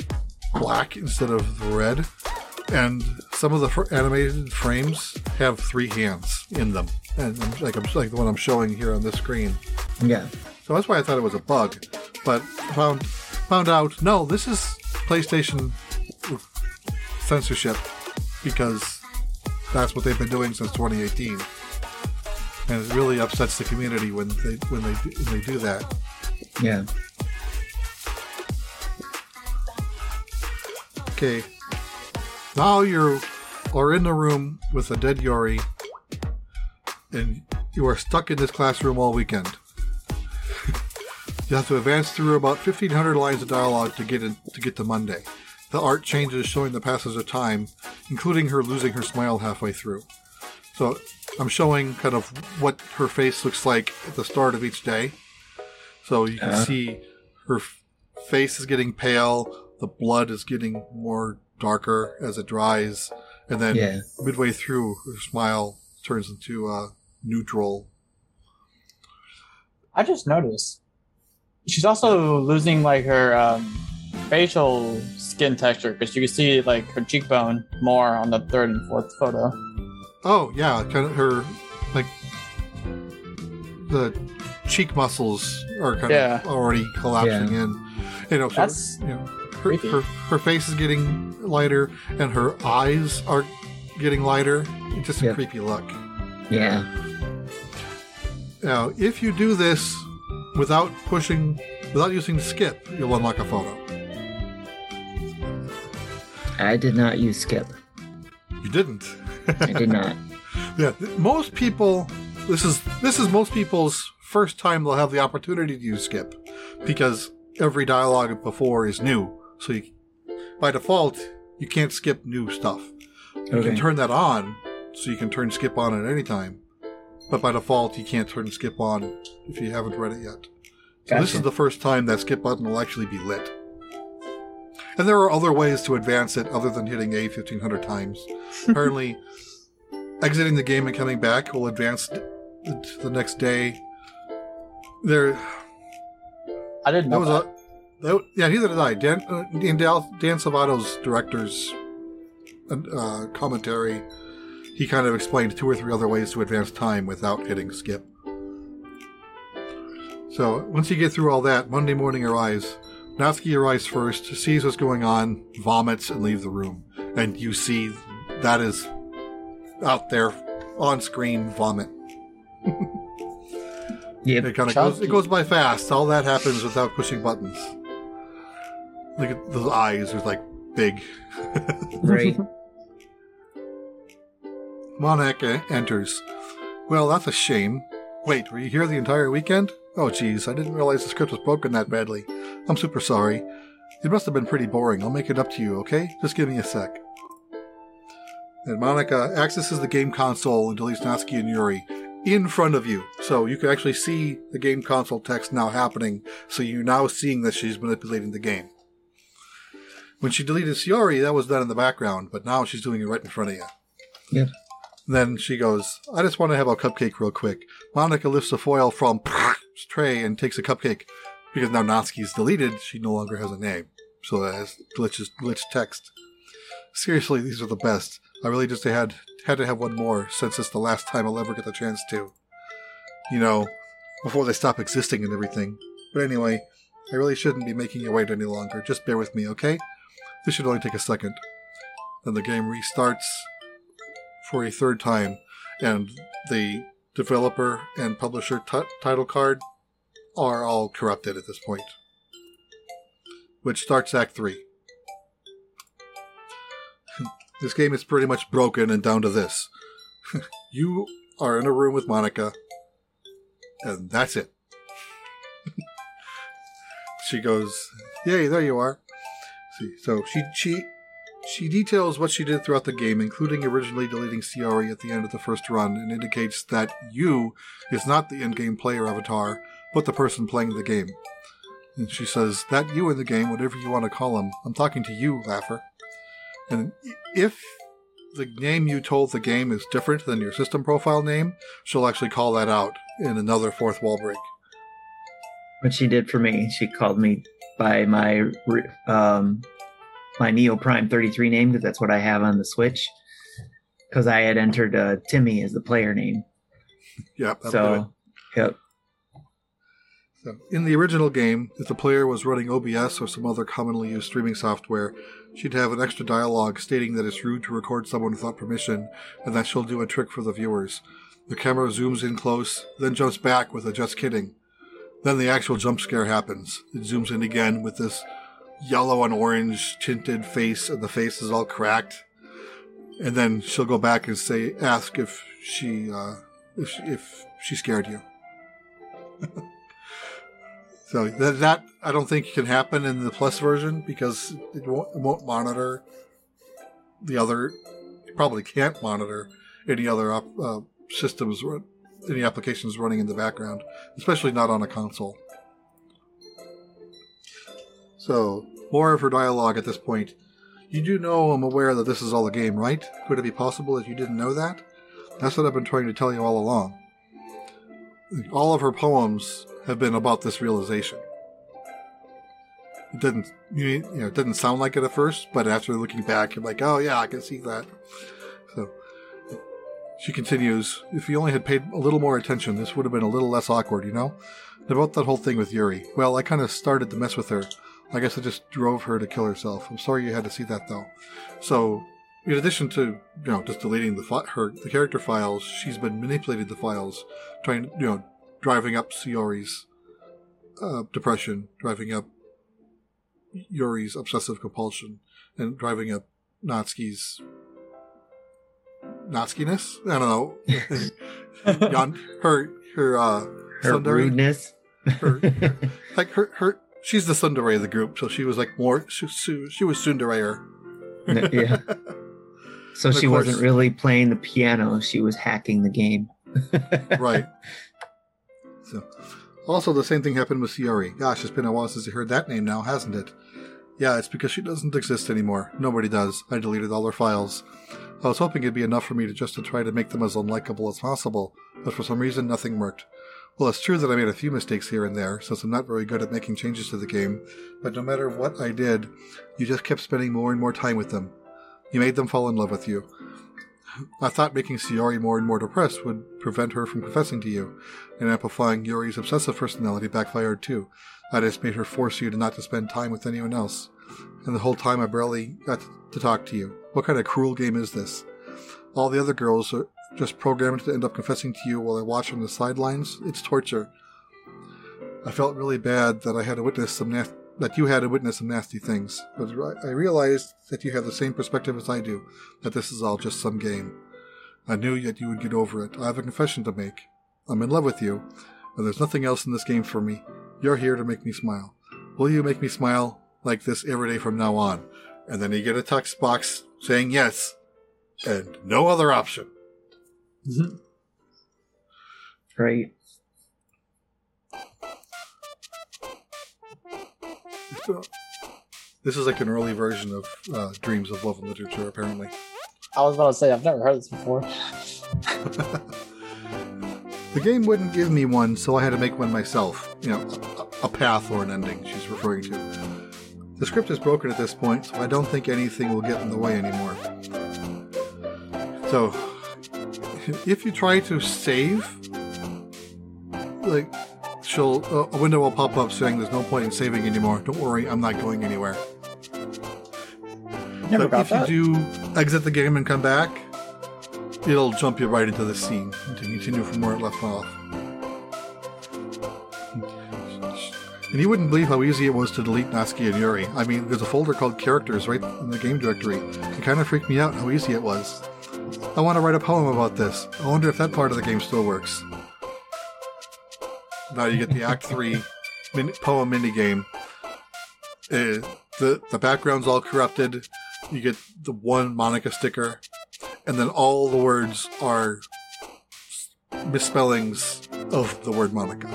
black instead of the red, and some of the fr- animated frames have three hands in them, and I'm- like I'm like the one I'm showing here on this screen. Yeah. So that's why I thought it was a bug, but found found out no, this is PlayStation censorship because that's what they've been doing since 2018, and it really upsets the community when they when they when they do that. Yeah. Okay, now you're in the room with a dead Yuri, and you are stuck in this classroom all weekend. you have to advance through about 1,500 lines of dialogue to get in, to get to Monday. The art changes, showing the passage of time, including her losing her smile halfway through. So I'm showing kind of what her face looks like at the start of each day. So you can Uh. see her f- face is getting pale, the blood is getting more darker as it dries, and then Yeah. midway through, her smile turns into uh, neutral. I just noticed. She's also losing like her um, facial skin texture because you can see like her cheekbone more on the third and fourth photo. Oh yeah, kind of her like the cheek muscles are kind Yeah. of already collapsing in. You know, so That's you know, her, her her face is getting lighter, and her eyes are getting lighter. It's just a Yep. creepy look. Yeah. Now, if you do this without pushing, without using skip, you'll unlock a photo. I did not use skip. You didn't. I did not. Yeah, most people. This is this is most people's first time they'll have the opportunity to use skip, because every dialogue before is new. So you, by default, you can't skip new stuff. You Okay. can turn that on, so you can turn skip on at any time. But by default, you can't turn skip on if you haven't read it yet. So this is the first time that skip button will actually be lit. And there are other ways to advance it other than hitting A 1500 times. Apparently, exiting the game and coming back will advance t- t- the next day. There, I didn't that know was that. That, yeah, neither did I. Dan, uh, in Dal, Dan Salvato's director's uh, commentary, he kind of explained two or three other ways to advance time without hitting skip. So once you get through all that, Monday morning arrives. Natsuki arrives first, sees what's going on, vomits, and leaves the room. And you see that is out there on screen vomit. Yep. It kind of goes. It goes by fast. All that happens without pushing buttons. Look at those eyes; are like big. Right. Monika enters. Well, that's a shame. Wait, were you here the entire weekend? Oh, geez, I didn't realize the script was broken that badly. I'm super sorry. It must have been pretty boring. I'll make it up to you, okay? Just give me a sec. And Monika uh, accesses the game console and deletes Natsuki and Yuri in front of you. So you can actually see the game console text now happening, so you're now seeing that she's manipulating the game. When she deleted Sayori, that was done in the background, but now she's doing it right in front of you. Yep. Then she goes, I just want to have a cupcake real quick. Monika lifts the foil from tray and takes a cupcake. Because now Natsuki's deleted, she no longer has a name. So it has glitches, glitch text. Seriously, these are the best. I really just had had to have one more since it's the last time I'll ever get the chance to. You know, before they stop existing and everything. But anyway, I really shouldn't be making you wait any longer. Just bear with me, okay? This should only take a second. Then the game restarts for a third time, and the developer and publisher t- title card are all corrupted at this point. Which starts Act 3. this game is pretty much broken and down to this. you are in a room with Monika, and that's it. she goes, Yay, there you are. See, so she she she details what she did throughout the game, including originally deleting Sayori at the end of the first run, and indicates that you is not the in-game player avatar, but the person playing the game. And she says, that you in the game, whatever you want to call him, I'm talking to you, Laffer. And if the name you told the game is different than your system profile name, she'll actually call that out in another fourth wall break. What she did for me, she called me by my um, my Neo Prime 33 name because that's what I have on the Switch. Because I had entered uh, Timmy as the player name. Yep. that'll do it. So, yep. So, in the original game, if the player was running OBS or some other commonly used streaming software, she'd have an extra dialogue stating that it's rude to record someone without permission and that she'll do a trick for the viewers. The camera zooms in close, then jumps back with a just kidding. Then the actual jump scare happens. It zooms in again with this yellow and orange tinted face, and the face is all cracked. And then she'll go back and say, ask if she, uh, if she, if she scared you. So that, that I don't think can happen in the plus version because it won't, it won't monitor the other. It probably can't monitor any other uh, systems, any applications running in the background, especially not on a console. So more of her dialogue at this point. You do know I'm aware that this is all a game, right? Could it be possible that you didn't know that? That's what I've been trying to tell you all along. All of her poems have been about this realization. It didn't, you know, it didn't sound like it at first, but after looking back, you're like, oh yeah, I can see that. She continues, if you only had paid a little more attention, this would have been a little less awkward, you know? About that whole thing with Yuri. Well, I kind of started to mess with her. I guess I just drove her to kill herself. I'm sorry you had to see that though. So, in addition to you know just deleting the fi- her the character files, she's been manipulating the files, trying you know driving up Sayori's uh, depression, driving up Yuri's obsessive compulsion, and driving up Natsuki's Natskiness. I don't know. Yon- her her uh, Her tsundere? rudeness. Her- like her her she's the tsundere of the group, so she was like more she, she, was tsundere yeah. So she course. wasn't really playing the piano; she was hacking the game. right. So, also the same thing happened with Sayori. Gosh, it's been a while since I heard that name now, hasn't it? Yeah, it's because she doesn't exist anymore. Nobody does. I deleted all her files. I was hoping it'd be enough for me to just to try to make them as unlikable as possible, but for some reason nothing worked. Well, it's true that I made a few mistakes here and there, since I'm not very good at making changes to the game, but no matter what I did, you just kept spending more and more time with them. You made them fall in love with you. I thought making Sayori more and more depressed would prevent her from confessing to you, and amplifying Yuri's obsessive personality backfired too. I just made her force you to not to spend time with anyone else. And the whole time I barely got to talk to you. What kind of cruel game is this? All the other girls are just programmed to end up confessing to you while I watch on the sidelines. It's torture. I felt really bad that I had to witness some nas- that you had to witness some nasty things, but I realized that you have the same perspective as I do, that this is all just some game. I knew that you would get over it. I have a confession to make. I'm in love with you, and there's nothing else in this game for me. You're here to make me smile. Will you make me smile like this every day from now on? And then you get a text box saying yes, and no other option. Mm-hmm. Right. This is like an early version of uh, Dreams of Love and Literature, apparently. I was about to say I've never heard this before. The game wouldn't give me one, so I had to make one myself. You know, a, a path or an ending she's referring to. The script is broken at this point, so I don't think anything will get in the way anymore. So, if you try to save, like, she'll a a window will pop up saying there's no point in saving anymore. Don't worry, I'm not going anywhere. Never But got if that. you do exit the game and come back, it'll jump you right into the scene to continue from where it left off. And you wouldn't believe how easy it was to delete Natsuki and Yuri. I mean, there's a folder called Characters right in the game directory. It kind of freaked me out how easy it was. I want to write a poem about this. I wonder if that part of the game still works. Now you get the Act 3 mini- poem minigame. Uh, the, the background's all corrupted. You get the one Monika sticker, and then all the words are misspellings of the word Monika.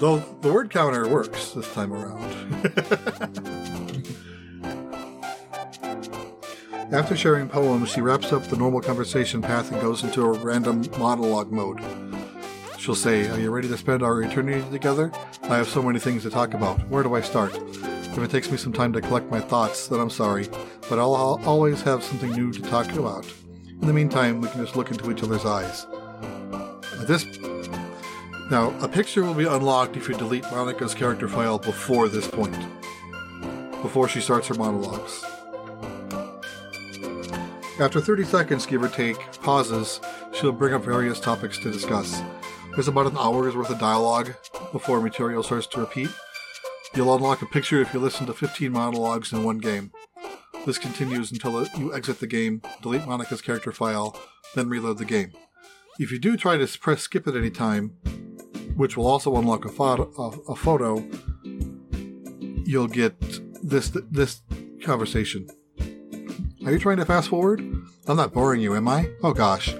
Though the word counter works this time around. After sharing poems, she wraps up the normal conversation path and goes into a random monologue mode. She'll say, Are you ready to spend our eternity together? I have so many things to talk about. Where do I start? If it takes me some time to collect my thoughts, then I'm sorry, but I'll, I'll always have something new to talk about. In the meantime, we can just look into each other's eyes. This now, a picture will be unlocked if you delete Monika's character file before this point, before she starts her monologues. After 30 seconds, give or take, pauses, she'll bring up various topics to discuss. There's about an hour's worth of dialogue before material starts to repeat. You'll unlock a picture if you listen to 15 monologues in one game. This continues until you exit the game, delete Monika's character file, then reload the game. If you do try to press skip at any time, which will also unlock a photo, a, a photo you'll get this this conversation. Are you trying to fast forward? I'm not boring you, am I? Oh gosh.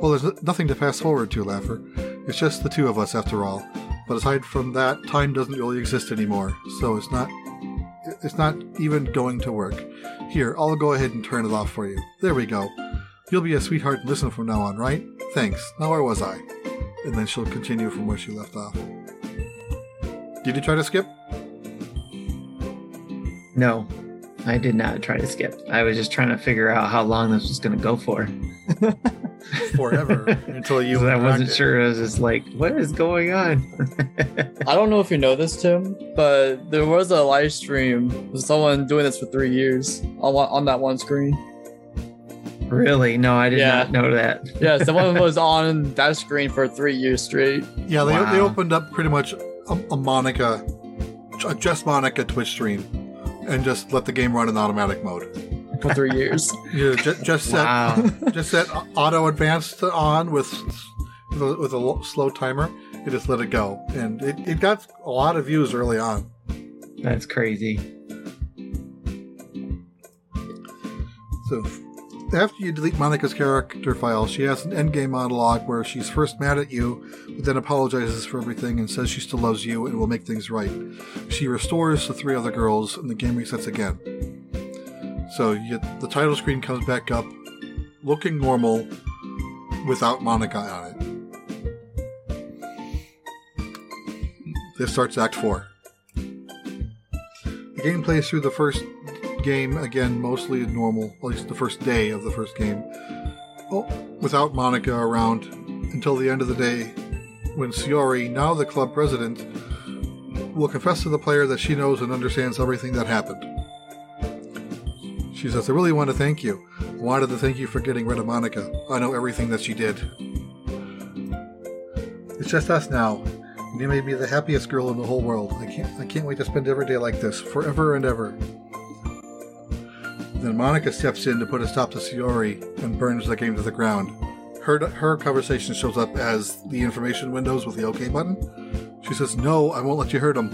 Well, there's nothing to fast forward to, Laugher. It's just the two of us, after all. But aside from that, time doesn't really exist anymore, so it's not it's not even going to work. Here, I'll go ahead and turn it off for you. There we go. You'll be a sweetheart and listen from now on, right? Thanks. Now where was I? and then she'll continue from where she left off. Did you try to skip? No, I did not try to skip. I was just trying to figure out how long this was going to go for. Forever until you. I wasn't sure. I was just like, "What is going on?" I don't know if you know this, Tim, but there was a live stream with someone doing this for three years on on that one screen. Really? No, I did yeah. not know that. yeah, someone was on that screen for three years straight. Yeah, they, wow. they opened up pretty much a, a Monika, a just Monika Twitch stream, and just let the game run in automatic mode for three years. yeah, just, just set wow. just set auto advanced on with with a slow timer. You just let it go, and it, it got a lot of views early on. That's crazy. So after you delete Monika's character file, she has an endgame monologue where she's first mad at you, but then apologizes for everything and says she still loves you and will make things right. She restores the three other girls, and the game resets again. So you, the title screen comes back up, looking normal, without Monika on it. This starts Act 4. The game plays through the first game again mostly normal, at least the first day of the first game, well, without Monika around until the end of the day, when Sayori, now the club president, will confess to the player that she knows and understands everything that happened. She says, I really want to thank you. I wanted to thank you for getting rid of Monika. I know everything that she did. It's just us now. You may be the happiest girl in the whole world. I can't I can't wait to spend every day like this, forever and ever. Then Monika steps in to put a stop to Sayori and burns the game to the ground. Her, her conversation shows up as the information windows with the OK button. She says, No, I won't let you hurt him.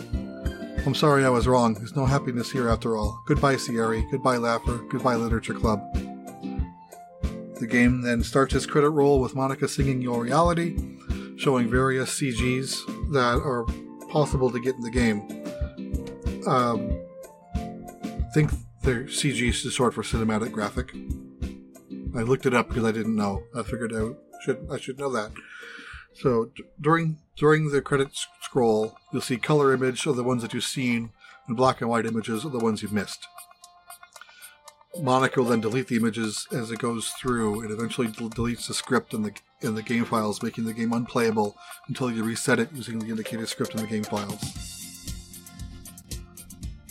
I'm sorry I was wrong. There's no happiness here after all. Goodbye, Sayori. Goodbye, Laugher. Goodbye, Literature Club. The game then starts its credit roll with Monika singing Your Reality, showing various CGs that are possible to get in the game. Um, think their CG is short for cinematic graphic. I looked it up because I didn't know. I figured I should I should know that. So d- during during the credits scroll, you'll see color image of the ones that you've seen, and black and white images of the ones you've missed. Monika will then delete the images as it goes through, and eventually del- deletes the script in the in the game files, making the game unplayable until you reset it using the indicated script in the game files.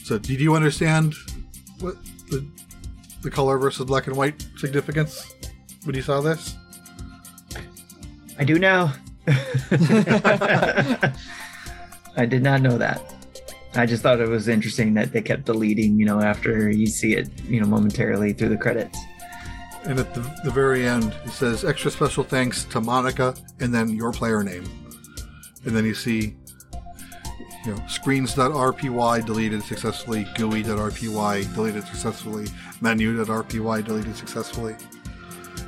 So, did you understand what the the color versus black and white significance when you saw this? I do now. I did not know that. I just thought it was interesting that they kept deleting, you know, after you see it, you know, momentarily through the credits. And at the, the very end, it says extra special thanks to Monika and then your player name. And then you see you know, screens.rpy deleted successfully, GUI.rpy deleted successfully, menu.rpy deleted successfully.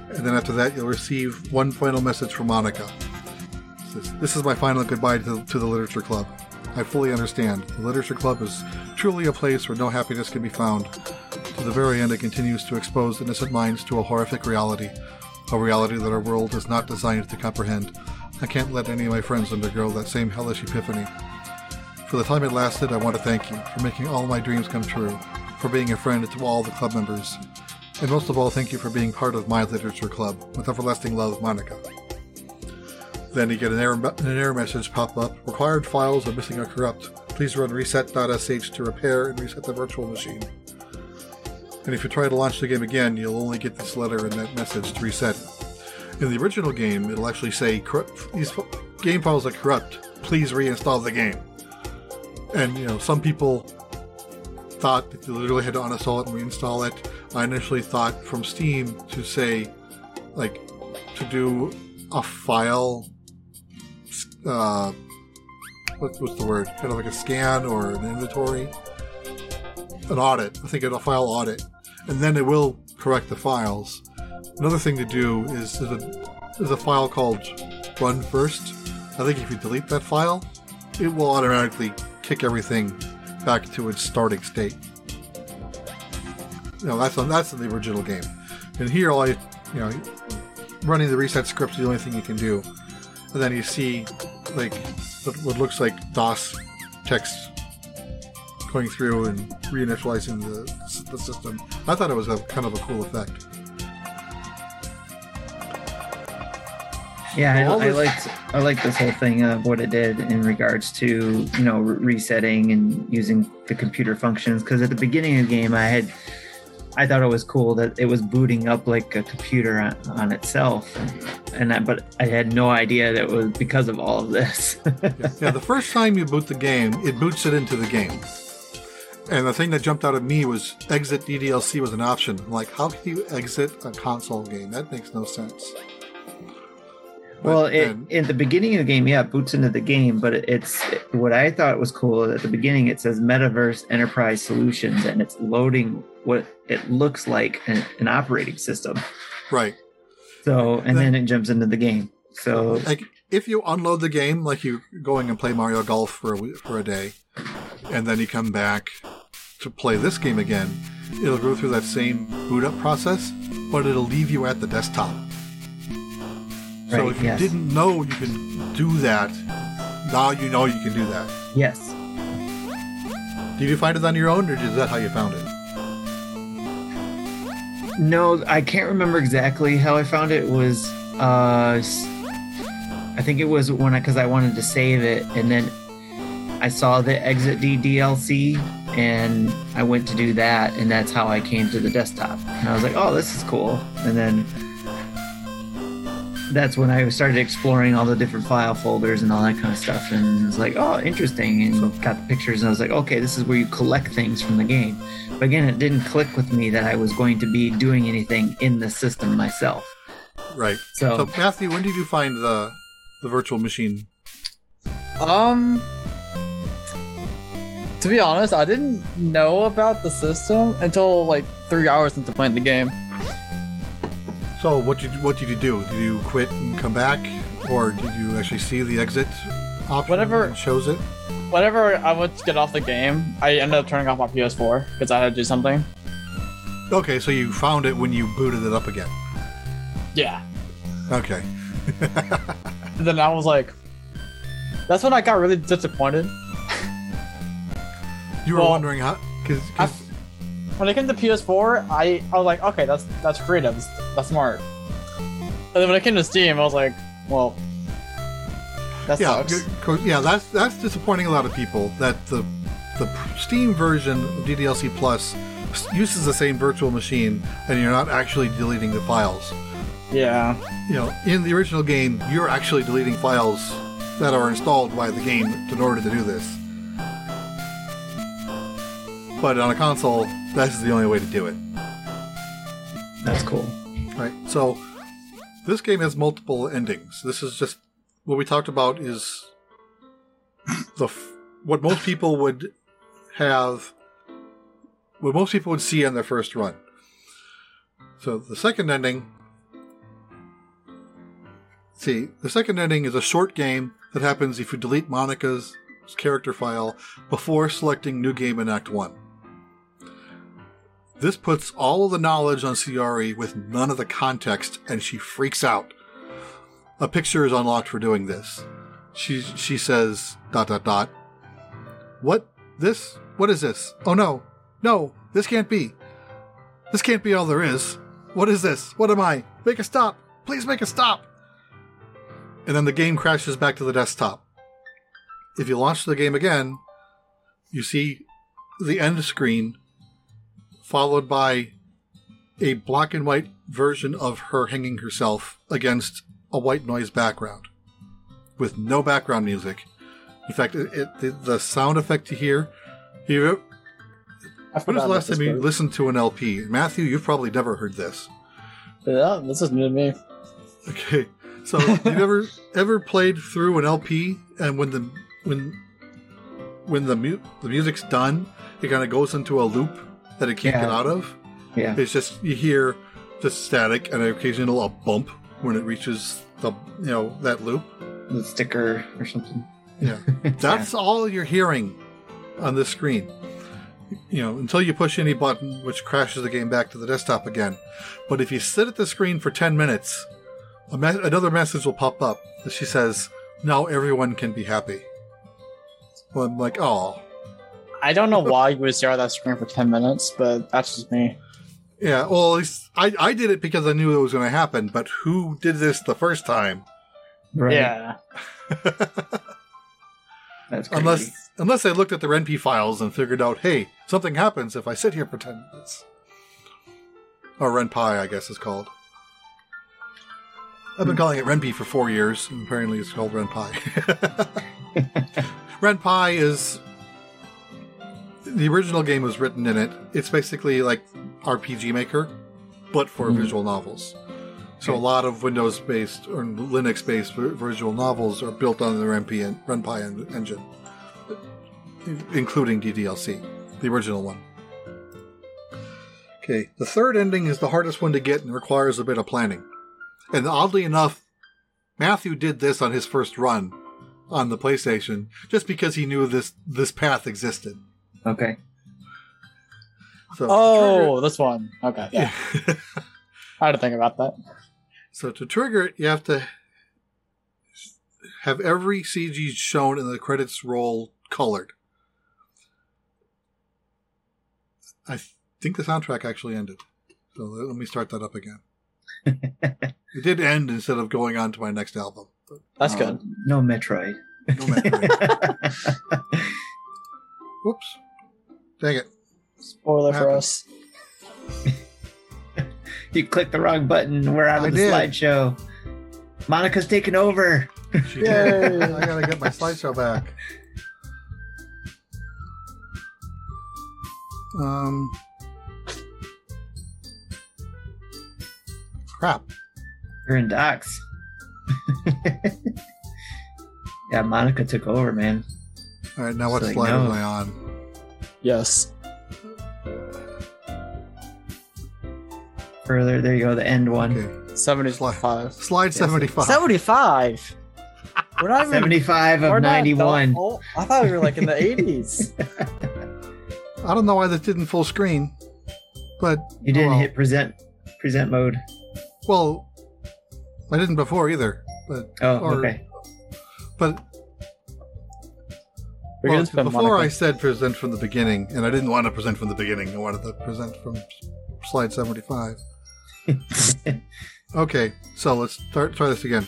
And then after that, you'll receive one final message from Monika. Says, this is my final goodbye to, to the Literature Club. I fully understand. The Literature Club is truly a place where no happiness can be found. To the very end, it continues to expose innocent minds to a horrific reality, a reality that our world is not designed to comprehend, I can't let any of my friends undergo that same hellish epiphany. For the time it lasted, I want to thank you for making all my dreams come true, for being a friend to all the club members, and most of all, thank you for being part of my literature club. With everlasting love, Monika. Then you get an error, an error message pop up. Required files are missing or corrupt. Please run reset.sh to repair and reset the virtual machine. And if you try to launch the game again, you'll only get this letter and that message to reset. In the original game, it'll actually say, these game files are corrupt. Please reinstall the game. And, you know, some people thought that literally had to uninstall it and reinstall it. I initially thought from Steam to say, like, to do a file, uh, what, what's the word? Kind of like a scan or an inventory, an audit. I think a file audit, and then it will correct the files. Another thing to do is there's a, there's a file called run first. I think if you delete that file, it will automatically kick everything back to its starting state. You know, that's on, that's the original game. And here, all I, you know, running the reset script is the only thing you can do. And then you see, like, what looks like DOS text going through and reinitializing the, the system. I thought it was a kind of a cool effect. Yeah, I, I liked I liked this whole thing of what it did in regards to you know re- resetting and using the computer functions. Because at the beginning of the game, I had I thought it was cool that it was booting up like a computer on, on itself, and I, but I had no idea that it was because of all of this. yeah, yeah, the first time you boot the game, it boots it into the game. And the thing that jumped out at me was exit DDLC was an option. I'm like, how can you exit a console game? That makes no sense. Well, it, in the beginning of the game, yeah, it boots into the game, but it's what I thought was cool. At the beginning, it says Metaverse Enterprise Solutions, and it's loading what it looks like an, an operating system. Right. So, and then, then, it jumps into the game. So, like, if you unload the game, like you going and play Mario Golf for a, for a day, and then you come back to play this game again, it'll go through that same boot up process, but it'll leave you at the desktop. So right, if you yes. didn't know you can do that, now you know you can do that. Yes. Did you find it on your own, or is that how you found it? No, I can't remember exactly how I found it. it was uh, I think it was when I because I wanted to save it, and then I saw the Exit D DLC, and I went to do that, and that's how I came to the desktop. And I was like, "Oh, this is cool," and then that's when I started exploring all the different file folders and all that kind of stuff. And it was like, oh, interesting. And got the pictures. And I was like, okay, this is where you collect things from the game. But again, it didn't click with me that I was going to be doing anything in the system myself. Right. So, so Matthew, when did you find the the virtual machine? Um, to be honest, I didn't know about the system until like three hours into playing the game. So what did you, what did you do? Did you quit and come back, or did you actually see the exit option? Whatever chose it. Whenever I went to get off the game, I ended up turning off my PS4 because I had to do something. Okay, so you found it when you booted it up again. Yeah. Okay. and then I was like, that's when I got really disappointed. You were well, wondering how, because when it came to PS4, I, I was like, okay, that's that's that's, that's smart. And then when it came to Steam, I was like, well, that yeah, sucks. Yeah, that's that's disappointing a lot of people. That the the Steam version of DDLC Plus uses the same virtual machine, and you're not actually deleting the files. Yeah. You know, in the original game, you're actually deleting files that are installed by the game in order to do this. But on a console, that's the only way to do it. That's cool. Right. So this game has multiple endings. This is just what we talked about is the what most people would have what most people would see on their first run. So the second ending see, the second ending is a short game that happens if you delete Monika's character file before selecting new game in Act 1. This puts all of the knowledge on Sayori with none of the context, and she freaks out. a picture is unlocked for doing this. She she says dot dot dot. What this? What is this? Oh no, no, this can't be. This can't be all there is. What is this? What am I? Make a stop! Please make a stop! And then the game crashes back to the desktop. If you launch the game again, you see the end screen followed by a black and white version of her hanging herself against a white noise background with no background music. In fact, it, it, the, the sound effect you hear, you, when was the last time you part. listened to an LP? Matthew, you've probably never heard this. Yeah, this is new to me. Okay, so you've ever ever played through an LP and when the when when the mu- the music's done, it kind of goes into a loop that it can't Yeah. get out of. Yeah. It's just you hear just static and an occasional a bump when it reaches the you know that loop. The sticker or something. Yeah, that's all you're hearing on this screen. You know, until you push any button, which crashes the game back to the desktop again. But if you sit at the screen for 10 minutes, a me- another message will pop up that she says, Now everyone can be happy. Well, I'm like, oh. I don't know why you would stare at that screen for 10 minutes, but that's just me. Yeah, well, I, I did it because I knew it was going to happen, but who did this the first time? Right. Yeah. That's crazy. unless unless I looked at the RenP files and figured out, hey, something happens if I sit here for 10 minutes. Or RenPy, I guess is called. I've been hmm. calling it RenP for four years, and apparently it's called RenPy. RenPy is the original game was written in it. It's basically like RPG Maker, but for Mhm. visual novels. So a lot of Windows-based or Linux-based visual novels are built on the en- RenPy engine, including DDLC, the original one. Okay, the third ending is the hardest one to get and requires a bit of planning. And oddly enough, Matthew did this on his first run on the PlayStation just because he knew this this path existed. Okay. So Oh, this one. Okay. to Yeah. I had to think about that. so to trigger it, you have to have every CG shown in the credits roll colored. I th- think the soundtrack actually ended. So let me start that up again. It did end instead of going on to my next album. But That's Uh, good. No Metroid. no matter. Whoops. Dang it. Spoiler for us. you clicked the wrong button. We're out I of the did. slideshow. Monika's taking over. She Yay. did. I gotta get my slideshow back. Um. Crap. You're in docs. yeah, Monika took over, man. All right, now what It's like, slide no. am I on? Yes. Further, there you go, the end one. Okay. 75. Slide 75. 75? We're not even. 75 we're of not 91. that. I thought we were like in the 80s. I don't know why this didn't full screen, but You didn't well. hit present present mode. Well, I didn't before either, but Oh, Or- okay. but We're well, before I said present from the beginning, and I didn't want to present from the beginning. I wanted to present from slide 75. Okay, so let's start, try this again.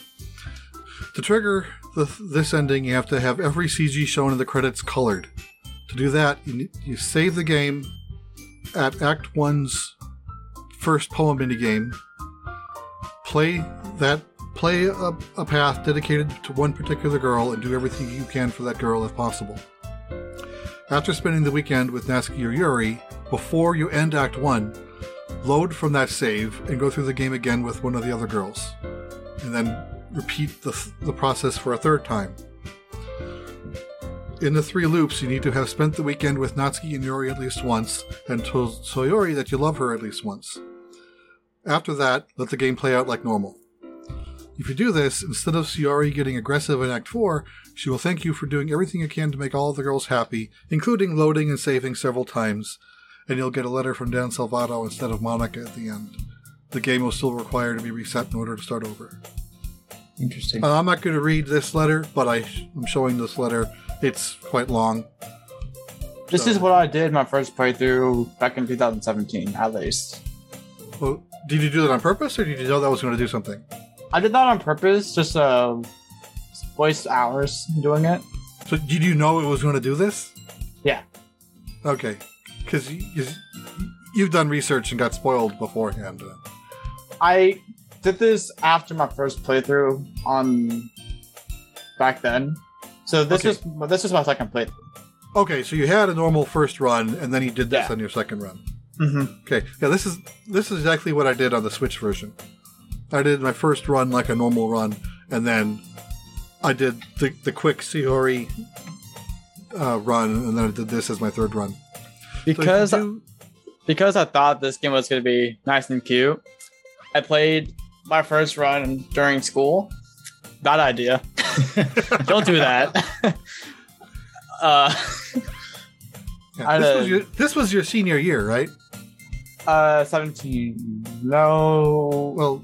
To trigger the, this ending, you have to have every CG shown in the credits colored. To do that, you, you save the game at Act 1's first poem minigame. Play that play a, a path dedicated to one particular girl and do everything you can for that girl if possible. After spending the weekend with Natsuki or Yuri, before you end Act 1, load from that save and go through the game again with one of the other girls. And then repeat the, the process for a third time. In the three loops, you need to have spent the weekend with Natsuki and Yuri at least once, and told Sayori that you love her at least once. After that, let the game play out like normal. If you do this, instead of Sayori getting aggressive in Act 4, she will thank you for doing everything you can to make all of the girls happy, including loading and saving several times, and you'll get a letter from Dan Salvato instead of Monika at the end. The game will still require to be reset in order to start over. Interesting. Uh, I'm not going to read this letter, but I, I'm showing this letter. It's quite long. This So- is what I did my first playthrough back in 2017, at least. Well, did you do that on purpose, or did you know that was going to do something? I did that on purpose, just uh, waste hours doing it. So did you know it was going to do this? Yeah. Okay, because you, you, you've done research and got spoiled beforehand. Uh, I did this after my first playthrough on back then. So this Okay. is this is my second playthrough. Okay, so you had a normal first run, and then you did this Yeah. on your second run. Mm-hmm. Okay, yeah, this is this is exactly what I did on the Switch version. I did my first run like a normal run, and then I did the the quick Sayori uh, run, and then I did this as my third run. So Because do- because I thought this game was going to be nice and cute, I played my first run during school. Bad idea. Don't do that. uh, yeah, this, had was your, this was your senior year, right? uh, 17. No. Well,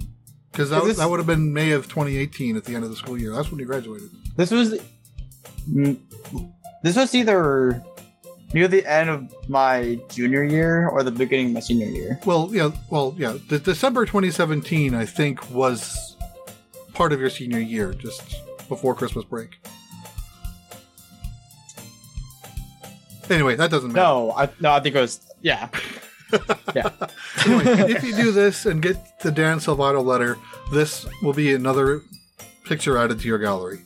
because that, this- that would have been May of 2018 at the end of the school year. That's when you graduated. This was. mm, This was either near the end of my junior year or the beginning of my senior year. Well, yeah, well, yeah. The December 2017, I think, was part of your senior year, just before Christmas break. Anyway, that doesn't matter. No, I no, I think it was yeah. Anyway, if you do this and get the Dan Salvato letter, this will be another picture added to your gallery.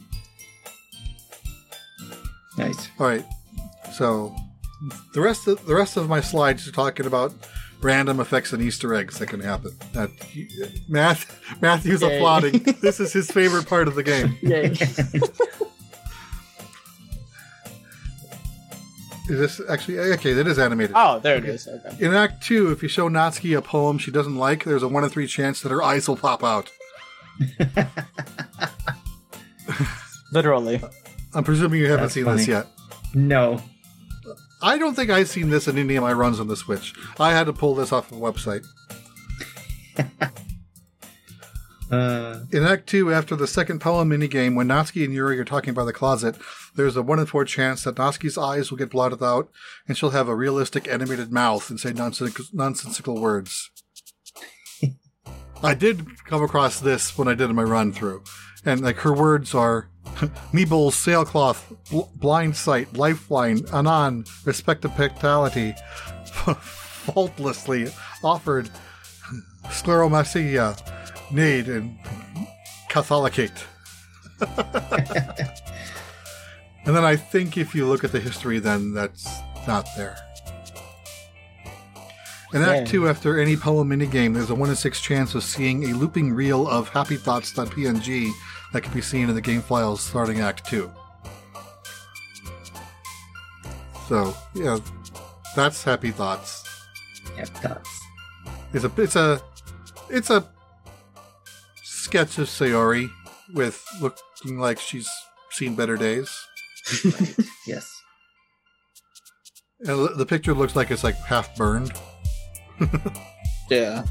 nice. All right. So the rest of the rest of my slides are talking about random effects and Easter eggs that can happen. That Math Matthew's Yay. applauding. this is his favorite part of the game. Yay. Is this actually okay? That is animated. oh, there it is. Okay. In Act Two, if you show Natsuki a poem she doesn't like, there's a one in three chance that her eyes will pop out. Literally. I'm presuming you haven't That's seen this yet. No. I don't think I've seen this in any of my runs on the Switch. I had to pull this off of a website. Uh, In Act 2, after the second poem minigame, when Natsuki and Yuri are talking by the closet, there's a 1 in 4 chance that Natsuki's eyes will get blotted out and she'll have a realistic animated mouth and say nonsens- nonsensical words. I did come across this when I did my run through. And like her words are Meebles, sailcloth, bl- blind sight, lifeline, anon, respectability, faultlessly offered, scleromacia, need, and catholicate. and then I think if you look at the history, then that's not there. In Act. 2, after any poem minigame, there's a 1 in 6 chance of seeing a looping reel of happythoughts.png that can be seen in the game files starting Act 2. So, yeah, that's Happy Thoughts. Happy thoughts. It's a it's a it's a sketch of Sayori with looking like she's seen better days. Yes. And the- the picture looks like it's like half burned. Yeah.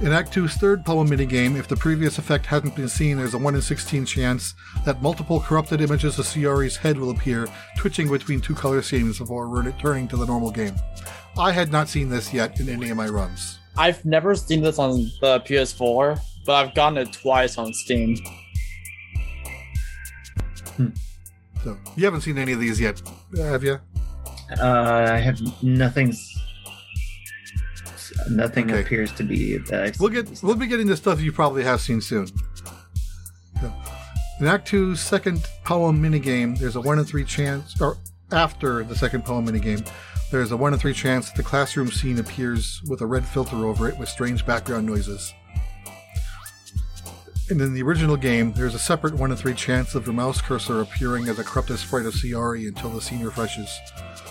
In Act 2's third poem minigame, if the previous effect hadn't been seen, there's a 1 in 16 chance that multiple corrupted images of Sayori's head will appear, twitching between two color schemes before returning to the normal game. I had not seen this yet in any of my runs. I've never seen this on the PS4, but I've gotten it twice on Steam. So, you haven't seen any of these yet, have you? Uh, I have nothing's. Nothing Okay. appears to be that I've We'll get we'll be getting the stuff you probably have seen soon. So, in Act 2's second poem minigame, there's a one in three chance, or after the second poem minigame, there's a one in three chance that the classroom scene appears with a red filter over it with strange background noises. And in the original game, there's a separate one in three chance of your mouse cursor appearing as a corrupted sprite of Sayori until the scene refreshes.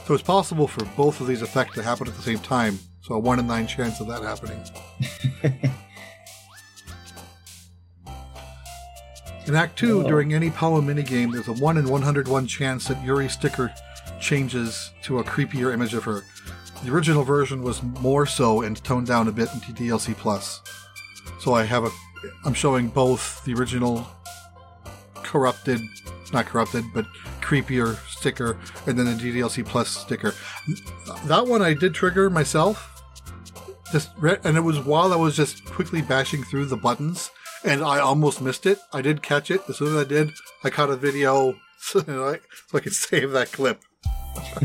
So it's possible for both of these effects to happen at the same time. So a one in nine chance of that happening. In Act 2, Oh. during any poem minigame, there's a 1 in 101 chance that Yuri's sticker changes to a creepier image of her. The original version was more so and toned down a bit in DLC Plus. So I have a I'm showing both the original corrupted, not corrupted, but creepier sticker, and then the DDLC Plus sticker. That one I did trigger myself. Just re- and it was while I was just quickly bashing through the buttons, and I almost missed it. I did catch it as soon as I did. I caught a video so I, so I could save that clip.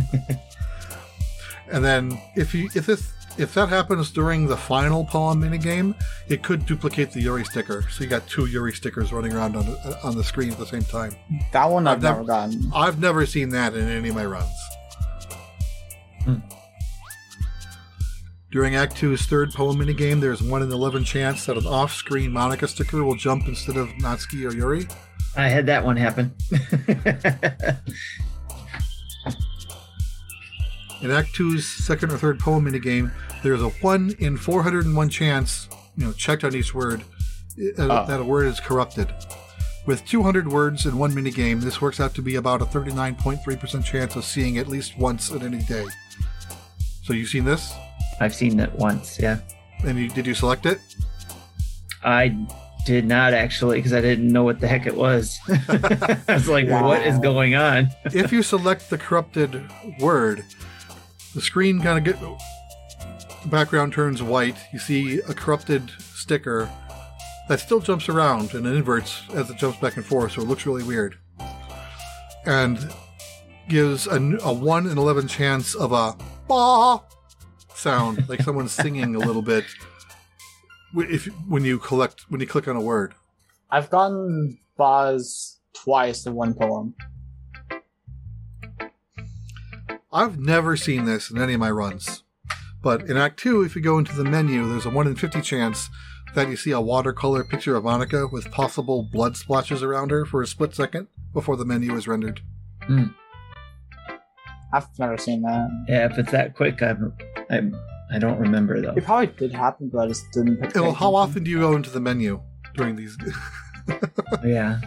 and then if you if this if that happens during the final poem minigame, it could duplicate the Yuri sticker. So you got two Yuri stickers running around on the, on the screen at the same time. That one I've, I've never never- gotten. I've never seen that in any of my runs. Hmm. During Act 2's third poem minigame, there's 1 in 11 chance that an off screen Monika sticker will jump instead of Natsuki or Yuri. I had that one happen. In Act 2's second or third poem minigame, there's a 1 in 401 chance, you know, checked on each word, uh, Oh. that a word is corrupted. With 200 words in one minigame, this works out to be about a 39.3% chance of seeing at least once in any day. So you've seen this? I've seen it once. Yeah, And you, did you select it? I did not actually because I didn't know what the heck it was. I was like, "What is going on?" if you select the corrupted word, the screen kind of get the background turns white. You see a corrupted sticker that still jumps around and it inverts as it jumps back and forth, so it looks really weird. And gives a 1 in 11 chance of a bah sound, like someone's singing a little bit. If when you collect when you click on a word, I've gotten Boz twice in one poem. I've never seen this in any of my runs. But in Act 2, if you go into the menu, there's a 1 in 50 chance that you see a watercolor picture of Monika with possible blood splashes around her for a split second before the menu is rendered. Hmm. I've never seen that. Yeah, if it's that quick, I'm, I'm, I don't remember though. It probably did happen, but I just didn't. Pick Well, how often do you go into the menu during these? Yeah,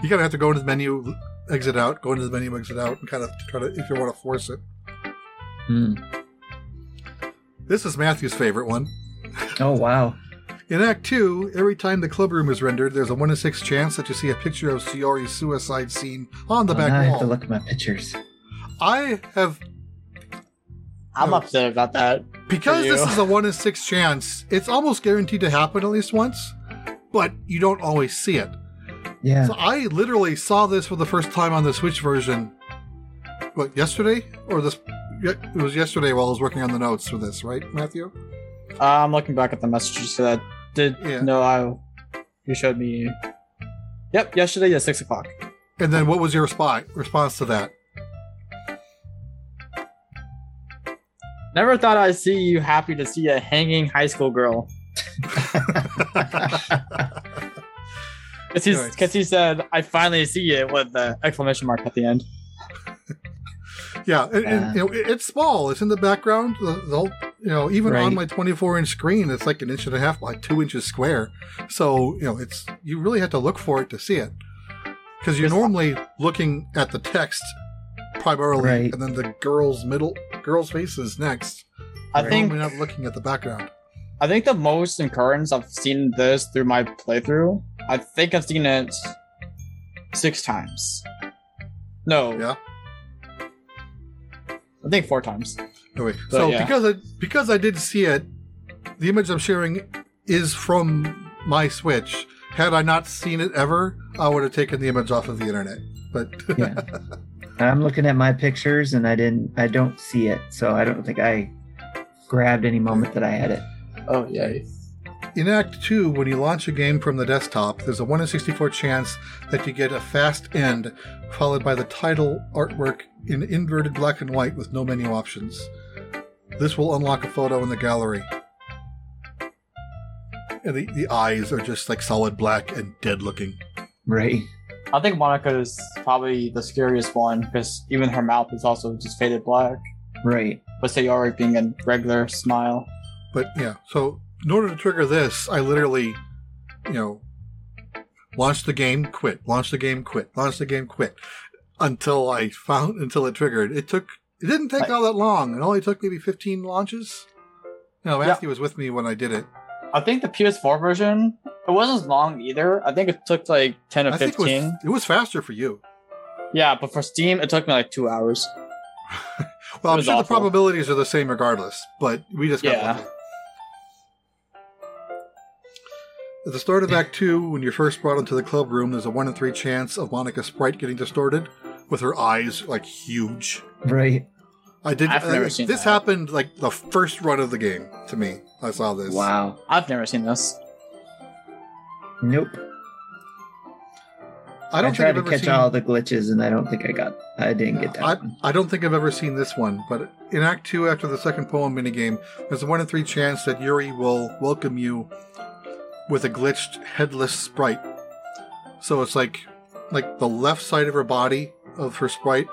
you kind of have to go into the menu, exit out, go into the menu, exit out, and kind of try to, if you want to force it. Hmm. This is Matthew's favorite one. Oh wow. In Act 2, every time the club room is rendered, there's a 1 in 6 chance that you see a picture of Sayori's suicide scene on the Well, back now I have to look at my pictures. I have I'm No. upset about that. because this is a one in six chance. It's almost guaranteed to happen at least once, but you don't always see it. Yeah. So I literally saw this for the first time on the Switch version. What yesterday or this? It was yesterday while I was working on the notes for this, right, Matthew? Uh, I'm looking back at the messages that did Yeah. no I you showed me Yep, yesterday at six o'clock. And then what was your response response to that? Never thought I'd see you happy to see a hanging high school girl. Because he said, "I finally see it" with the exclamation mark at the end. Yeah, and, and you know, it's small. It's in the background. The, the whole, you know, even on my 24 inch screen, it's like an inch and a half by two inches square. So you know, it's you really have to look for it to see it because you're normally looking at the text primarily, Right. and then the girl's middle girl's face is next. I Right. think Normally not looking at the background. I think the most occurrence I've seen this through my playthrough. I think I've seen it six times. No, Yeah. I think four times. Anyway, But, so yeah. because I because I did see it, the image I'm sharing is from my Switch. Had I not seen it ever, I would have taken the image off of the internet. But Yeah. I'm looking at my pictures and I didn't. I don't see it, so I don't think I grabbed any moment that I had it. Oh yeah. In Act 2, when you launch a game from the desktop, there's a 1 in 64 chance that you get a fast end, followed by the title artwork in inverted black and white with no menu options. This will unlock a photo in the gallery. And the, the eyes are just like solid black and dead looking. Right. I think Monika is probably the scariest one because even her mouth is also just faded black. Right. But Sayori being a regular smile. But yeah, so in order to trigger this, I literally, you know, launched the game, quit, launched the game, quit, launched the game, quit, until I found until it triggered. It took it didn't take all that long. It only took maybe fifteen launches. No, Matthew was with me when I did it. I think the PS4 version it wasn't as long either. I think it took like ten or I think it fifteen. was, it was faster for you. Yeah, but for Steam it took me like two hours. Well, I'm was sure the probabilities are the same regardless, but we just got Yeah. lucky. At the start of Act 2, when you're first brought into the club room, there's a 1 in 3 chance of Monika Sprite getting distorted with her eyes like huge. right. I did. I've never uh, seen this that. happened like the first run of the game to me. I saw this. Wow. I've never seen this. Nope. I I, don't think tried I've to ever catch seen. all the glitches, and I don't think I got. I didn't get that. I, one. I don't think I've ever seen this one, but in Act 2, after the second poem minigame, there's a 1 in 3 chance that Yuri will welcome you with a glitched headless sprite. So it's like like the left side of her body of her sprite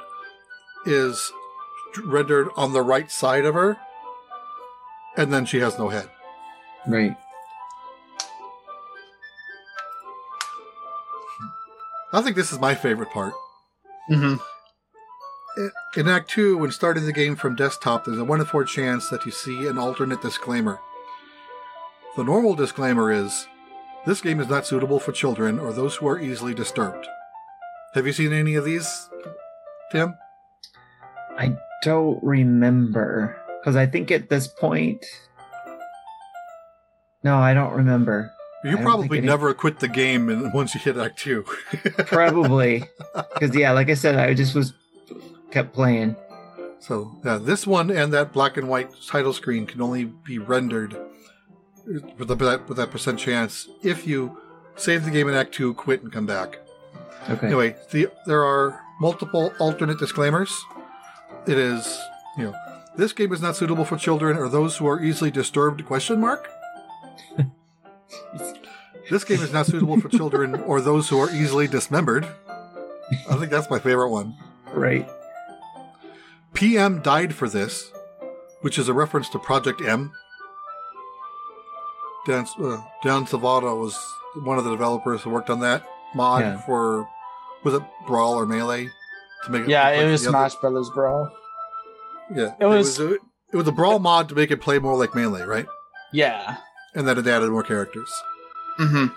is rendered on the right side of her, and then she has no head. Right. I think this is my favorite part. Mm-hmm. In Act 2, when starting the game from desktop, there's a 1 in 4 chance that you see an alternate disclaimer. The normal disclaimer is this game is not suitable for children or those who are easily disturbed. Have you seen any of these, Tim? I don't remember because I think at this point. No, I don't remember. You probably think any- never quit the game and once you hit Act 2. Probably because yeah, like I said, I just was kept playing. so, this one and that black and white title screen can only be rendered with, the, with that percent chance if you save the game in Act 2, quit, and come back. Okay. Anyway, the, there are multiple alternate disclaimers. It is, you know, this game is not suitable for children or those who are easily disturbed? Question mark. this game is not suitable for children or those who are easily dismembered. I think that's my favorite one. Right. PM died for this, which is a reference to Project M. Dan, uh, Dan Salvato was one of the developers who worked on that mod Yeah. for, was it Brawl or Melee? To make it Yeah, it was Smash Brothers Brawl. Yeah, It was- a, it was a Brawl mod to make it play more like Melee, right? Yeah. And then it added more characters. Mm-hmm.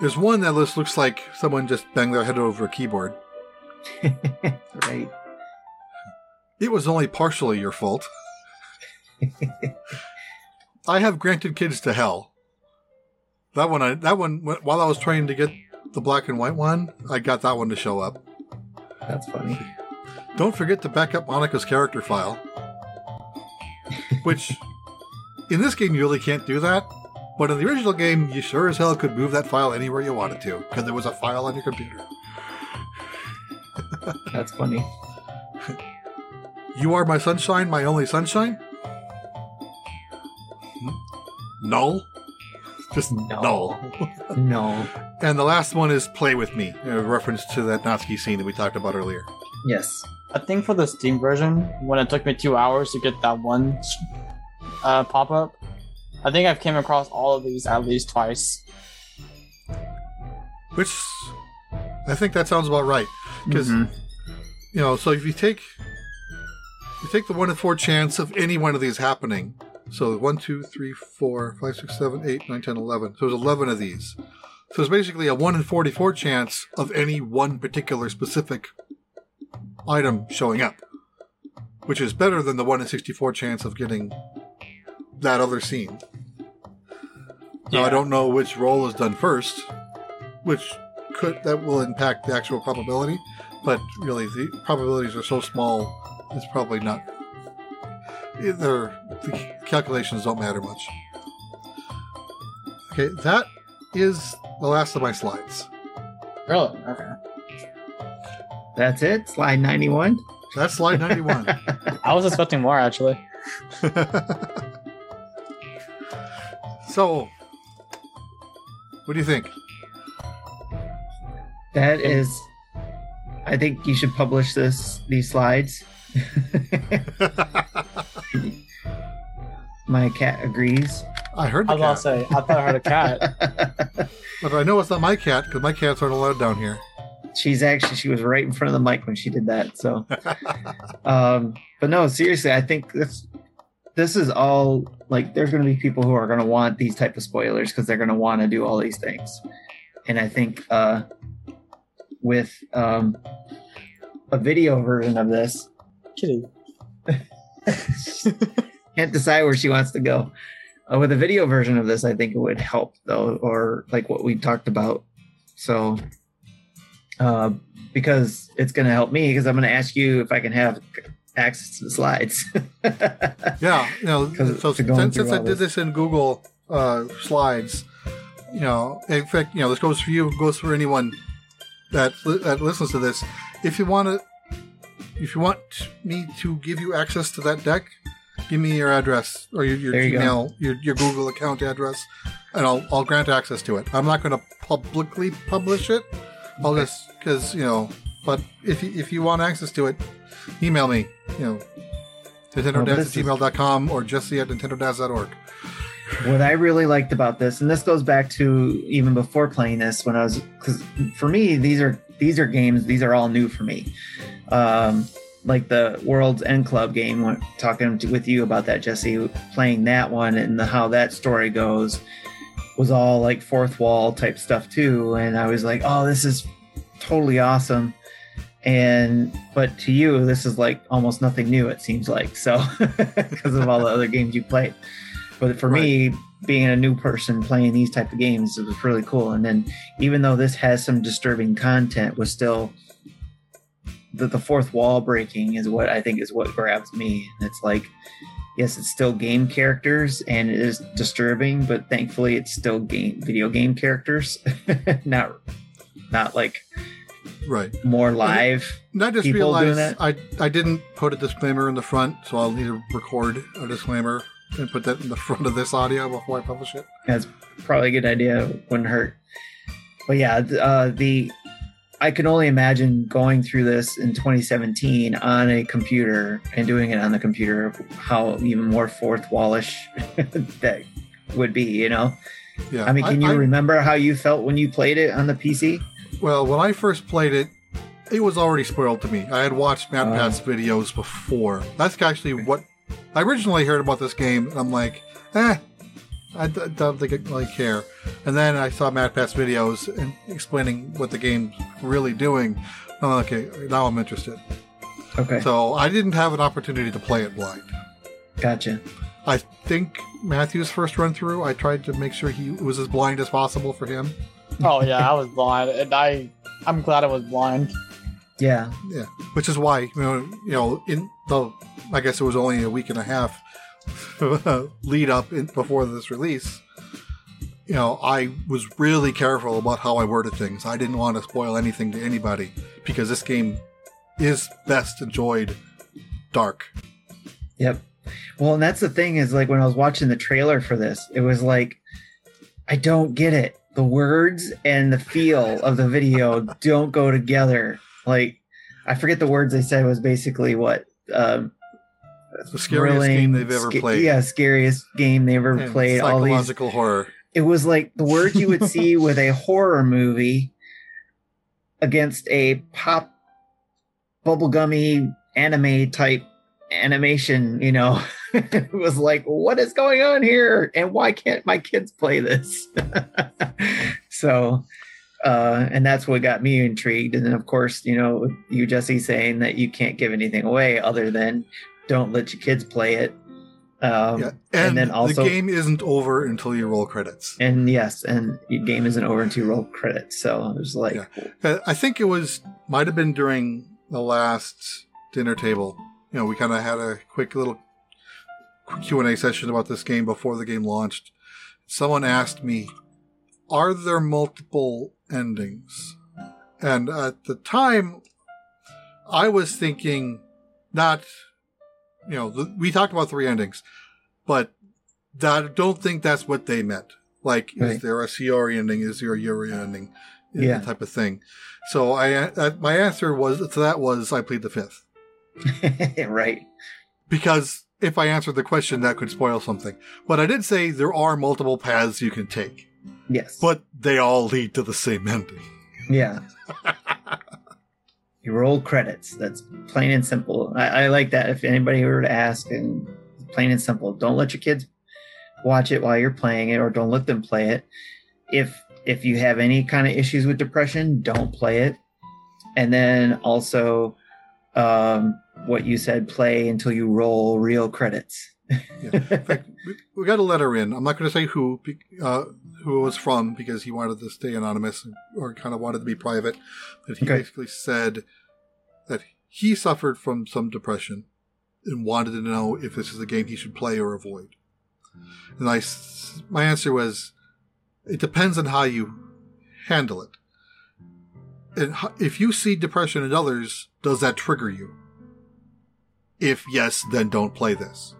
There's one that just looks like someone just banged their head over a keyboard. right. It was only partially your fault. I have granted kids to hell. That one, I that one. While I was trying to get the black and white one, I got that one to show up. That's funny. Don't forget to back up Monika's character file. Which, in this game, you really can't do that. But in the original game, you sure as hell could move that file anywhere you wanted to, because there was a file on your computer. That's funny. You are my sunshine, my only sunshine? Null? Just No. null. No. And the last one is Play With Me, a reference to that Natsuki scene that we talked about earlier. Yes. I think for the Steam version, when it took me two hours to get that one uh, pop up, I think I've came across all of these at least twice. Which, I think that sounds about right. Because, Mhm. you know, so if you take you take the one in four chance of any one of these happening. So one, two, three, four, five, six, seven, eight, nine, ten, eleven. So there's eleven of these. So it's basically a one in forty-four chance of any one particular specific item showing up, which is better than the one in sixty-four chance of getting that other scene. Now I don't know which roll is done first, which could that will impact the actual probability, but really the probabilities are so small, it's probably not. Either the calculations don't matter much. Okay, that is the last of my slides. Really? Okay. That's it. Slide 91. That's slide ninety-one. I was expecting more actually. so, what do you think? That is. I think you should publish this these slides. My cat agrees. I heard I the was cat, about to say, I thought I heard a cat. but I know it's not my cat because my cats aren't allowed down here. She's actually she was right in front of the mic when she did that. So, um, but no, seriously, I think this this is all like there's going to be people who are going to want these type of spoilers because they're going to want to do all these things and i think uh with um a video version of this Kitty. can't decide where she wants to go uh, with a video version of this i think it would help though or like what we talked about so uh because it's going to help me because i'm going to ask you if i can have access to the slides Yeah, you know, so since, since I did this. in Google uh, Slides, you know, in fact, you know, this goes for you, goes for anyone that that listens to this. If you want to, if you want me to give you access to that deck, give me your address or your, your you go. Gmail, your, your Google account address, and I'll I'll grant access to it. I'm not going to publicly publish it. I'll Okay. just because you know, but if you, if you want access to it, email me. You know. Nintendo Well, at this is- gmail.com or jesse at nintendo.org. what I really liked about this, and this goes back to even before playing this, when I was because for me these are these are games these are all new for me. Um, like the World's End Club game, talking to, with you about that, Jesse, playing that one and the, how that story goes was all like fourth wall type stuff too, and I was like, oh, this is totally awesome. And but to you, this is like almost nothing new. It seems like so because of all the other games you played. But for me, being a new person playing these type of games, it was really cool. And then even though this has some disturbing content, was still the, the fourth wall breaking is what I think is what grabs me. It's like, yes, it's still game characters and it is disturbing, but thankfully it's still game video game characters, not not like Right. more live. And I just realized I, I didn't put a disclaimer in the front, so I'll need to record a disclaimer and put that in the front of this audio before I publish it. That's probably a good idea. Wouldn't hurt. But yeah, uh, the I can only imagine going through this in 2017 on a computer and doing it on the computer. How even more fourth wallish that would be. You know. Yeah. I mean, can you I- remember how you felt when you played it on the PC? Well, when I first played it, it was already spoiled to me. I had watched Matt Oh. Pat's videos before. That's actually what I originally heard about this game, and I'm like, eh, I d- don't think I really care. And then I saw MatPat's videos and explaining what the game's really doing. I'm like, okay, now I'm interested. Okay, So I didn't have an opportunity to play it blind. gotcha. I think Matthew's first run through, I tried to make sure he was as blind as possible for him. Oh yeah, I was blind, and I I'm glad I was blind. Yeah, Yeah, which is why you know, you know, in the I guess it was only a week and a half lead up in, before this release. You know, I was really careful about how I worded things. I didn't want to spoil anything to anybody because this game is best enjoyed dark. Yep. Well, and that's the thing is like when I was watching the trailer for this, it was like, I don't get it. The words and the feel of the video don't go together. Like, I forget the words they said was basically what um, The scariest thrilling, game they've ever sca- played. Yeah, scariest game they ever and played. All these. psychological horror. It was like the words you would see with a horror movie against a pop bubblegummy anime type animation, you know. it was like, what is going on here? And why can't my kids play this? so uh and that's what got me intrigued. And then of course, you know, you Jesse saying that you can't give anything away other than don't let your kids play it. Um yeah, and, then also- the game isn't over until you roll credits. and yes, and your game isn't over until you roll credits. So it was like, Yeah. Uh, I think it was might have been during the last dinner table. You know, we kind of had a quick little Q and A session about this game before the game launched. Someone asked me, "Are there multiple endings?" And at the time, I was thinking, not, you know, th- we talked about three endings, but that, I don't think that's what they meant. Like, is there a Sayori ending? Is there a Yuri ending? Yeah. type of thing. So I, uh, my answer was to that was I plead the fifth right. because if I answered the question, that could spoil something. But I did say there are multiple paths you can take, Yes. but they all lead to the same ending. yeah. you roll credits. That's plain and simple. I, I like that. If anybody were to ask and plain and simple. Don't let your kids watch it while you're playing it, or don't let them play it. If if you have any kind of issues with depression, don't play it. And then also, um, what you said, play until you roll real credits. Yeah. In fact, we, we got a letter in. I'm not going to say who uh, who it was from because he wanted to stay anonymous or kind of wanted to be private. But he Okay. basically said that he suffered from some depression and wanted to know if this is a game he should play or avoid. And I, my answer was, it depends on how you handle it. And if you see depression in others, does that trigger you? If yes, then don't play this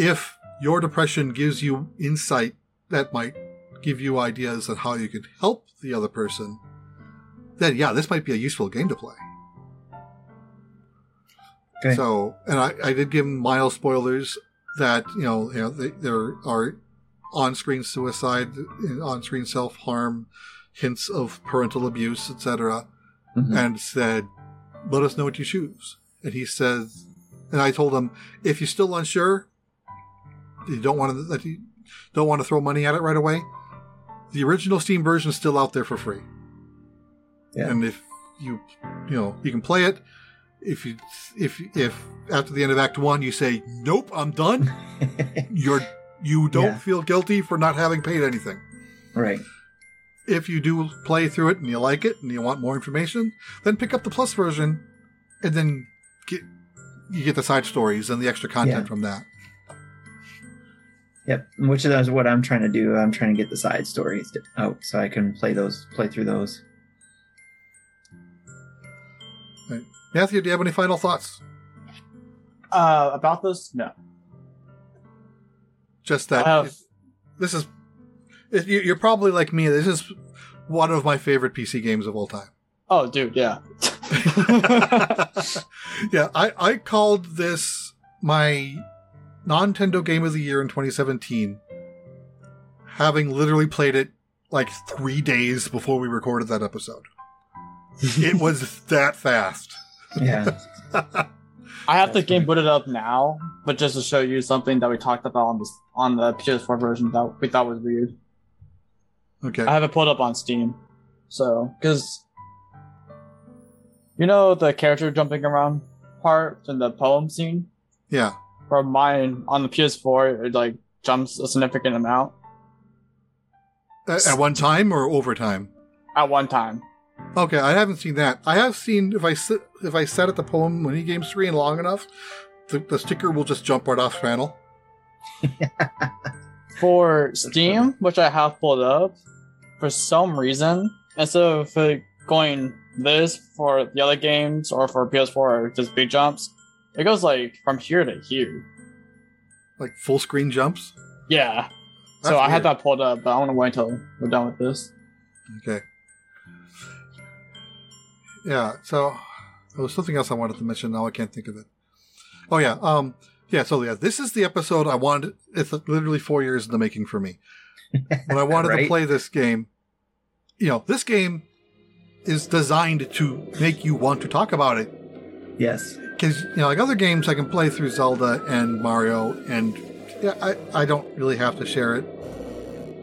if your depression gives you insight that might give you ideas on how you can help the other person, then yeah, this might be a useful game to play. Okay. So, and I, I did give him mild spoilers that you know, you know they, there are on-screen suicide, on-screen self-harm, hints of parental abuse, etc Mhm. and said, "Let us know what you choose." And he says, and I told him, if you're still unsure, you don't want to that you don't want to throw money at it right away. The original Steam version is still out there for free. Yeah. And if you you know you can play it, if you if if after the end of Act One you say, "Nope, I'm done," you're you don't Yeah. feel guilty for not having paid anything right. if you do play through it and you like it and you want more information, then pick up the plus version, and then get you get the side stories and the extra content Yeah. from that. Yep. Which is what I'm trying to do. I'm trying to get the side stories out so I can play those, play through those. Matthew, do you have any final thoughts? Uh, about this? No. Just that I have- this is if you- you're probably like me. This is one of my favorite PC games of all time. Oh, dude, yeah. yeah, I, I called this my Nintendo Game of the Year in 2017, having literally played it like three days before we recorded that episode. It was that fast. Yeah. I have the game booted up now, but just to show you something that we talked about on this on the PS4 version that we thought was weird. Okay. I have it pulled up on Steam, so because you know the character jumping around part in the poem scene. Yeah. For mine on the PS4, it like jumps a significant amount At, at one time or over time? at one time. Okay, I haven't seen that. I have seen if I sit if I set at the poem mini game screen long enough, the, the sticker will just jump right off panel. For Steam, which I have pulled up, for some reason, instead of uh, going this for the other games or for PS4 or just big jumps, it goes like from here to here. Like full screen jumps. Yeah. That's so I had that pulled up, but I want to wait until we're done with this. Okay. Yeah, so there was something else I wanted to mention. Now I can't think of it. Oh yeah, um, yeah. So yeah, this is the episode I wanted. It's literally four years in the making for me. When I wanted to play this game, you know, this game is designed to make you want to talk about it Yes. Because you know, like other games, I can play through Zelda and Mario, and yeah, I, I don't really have to share it.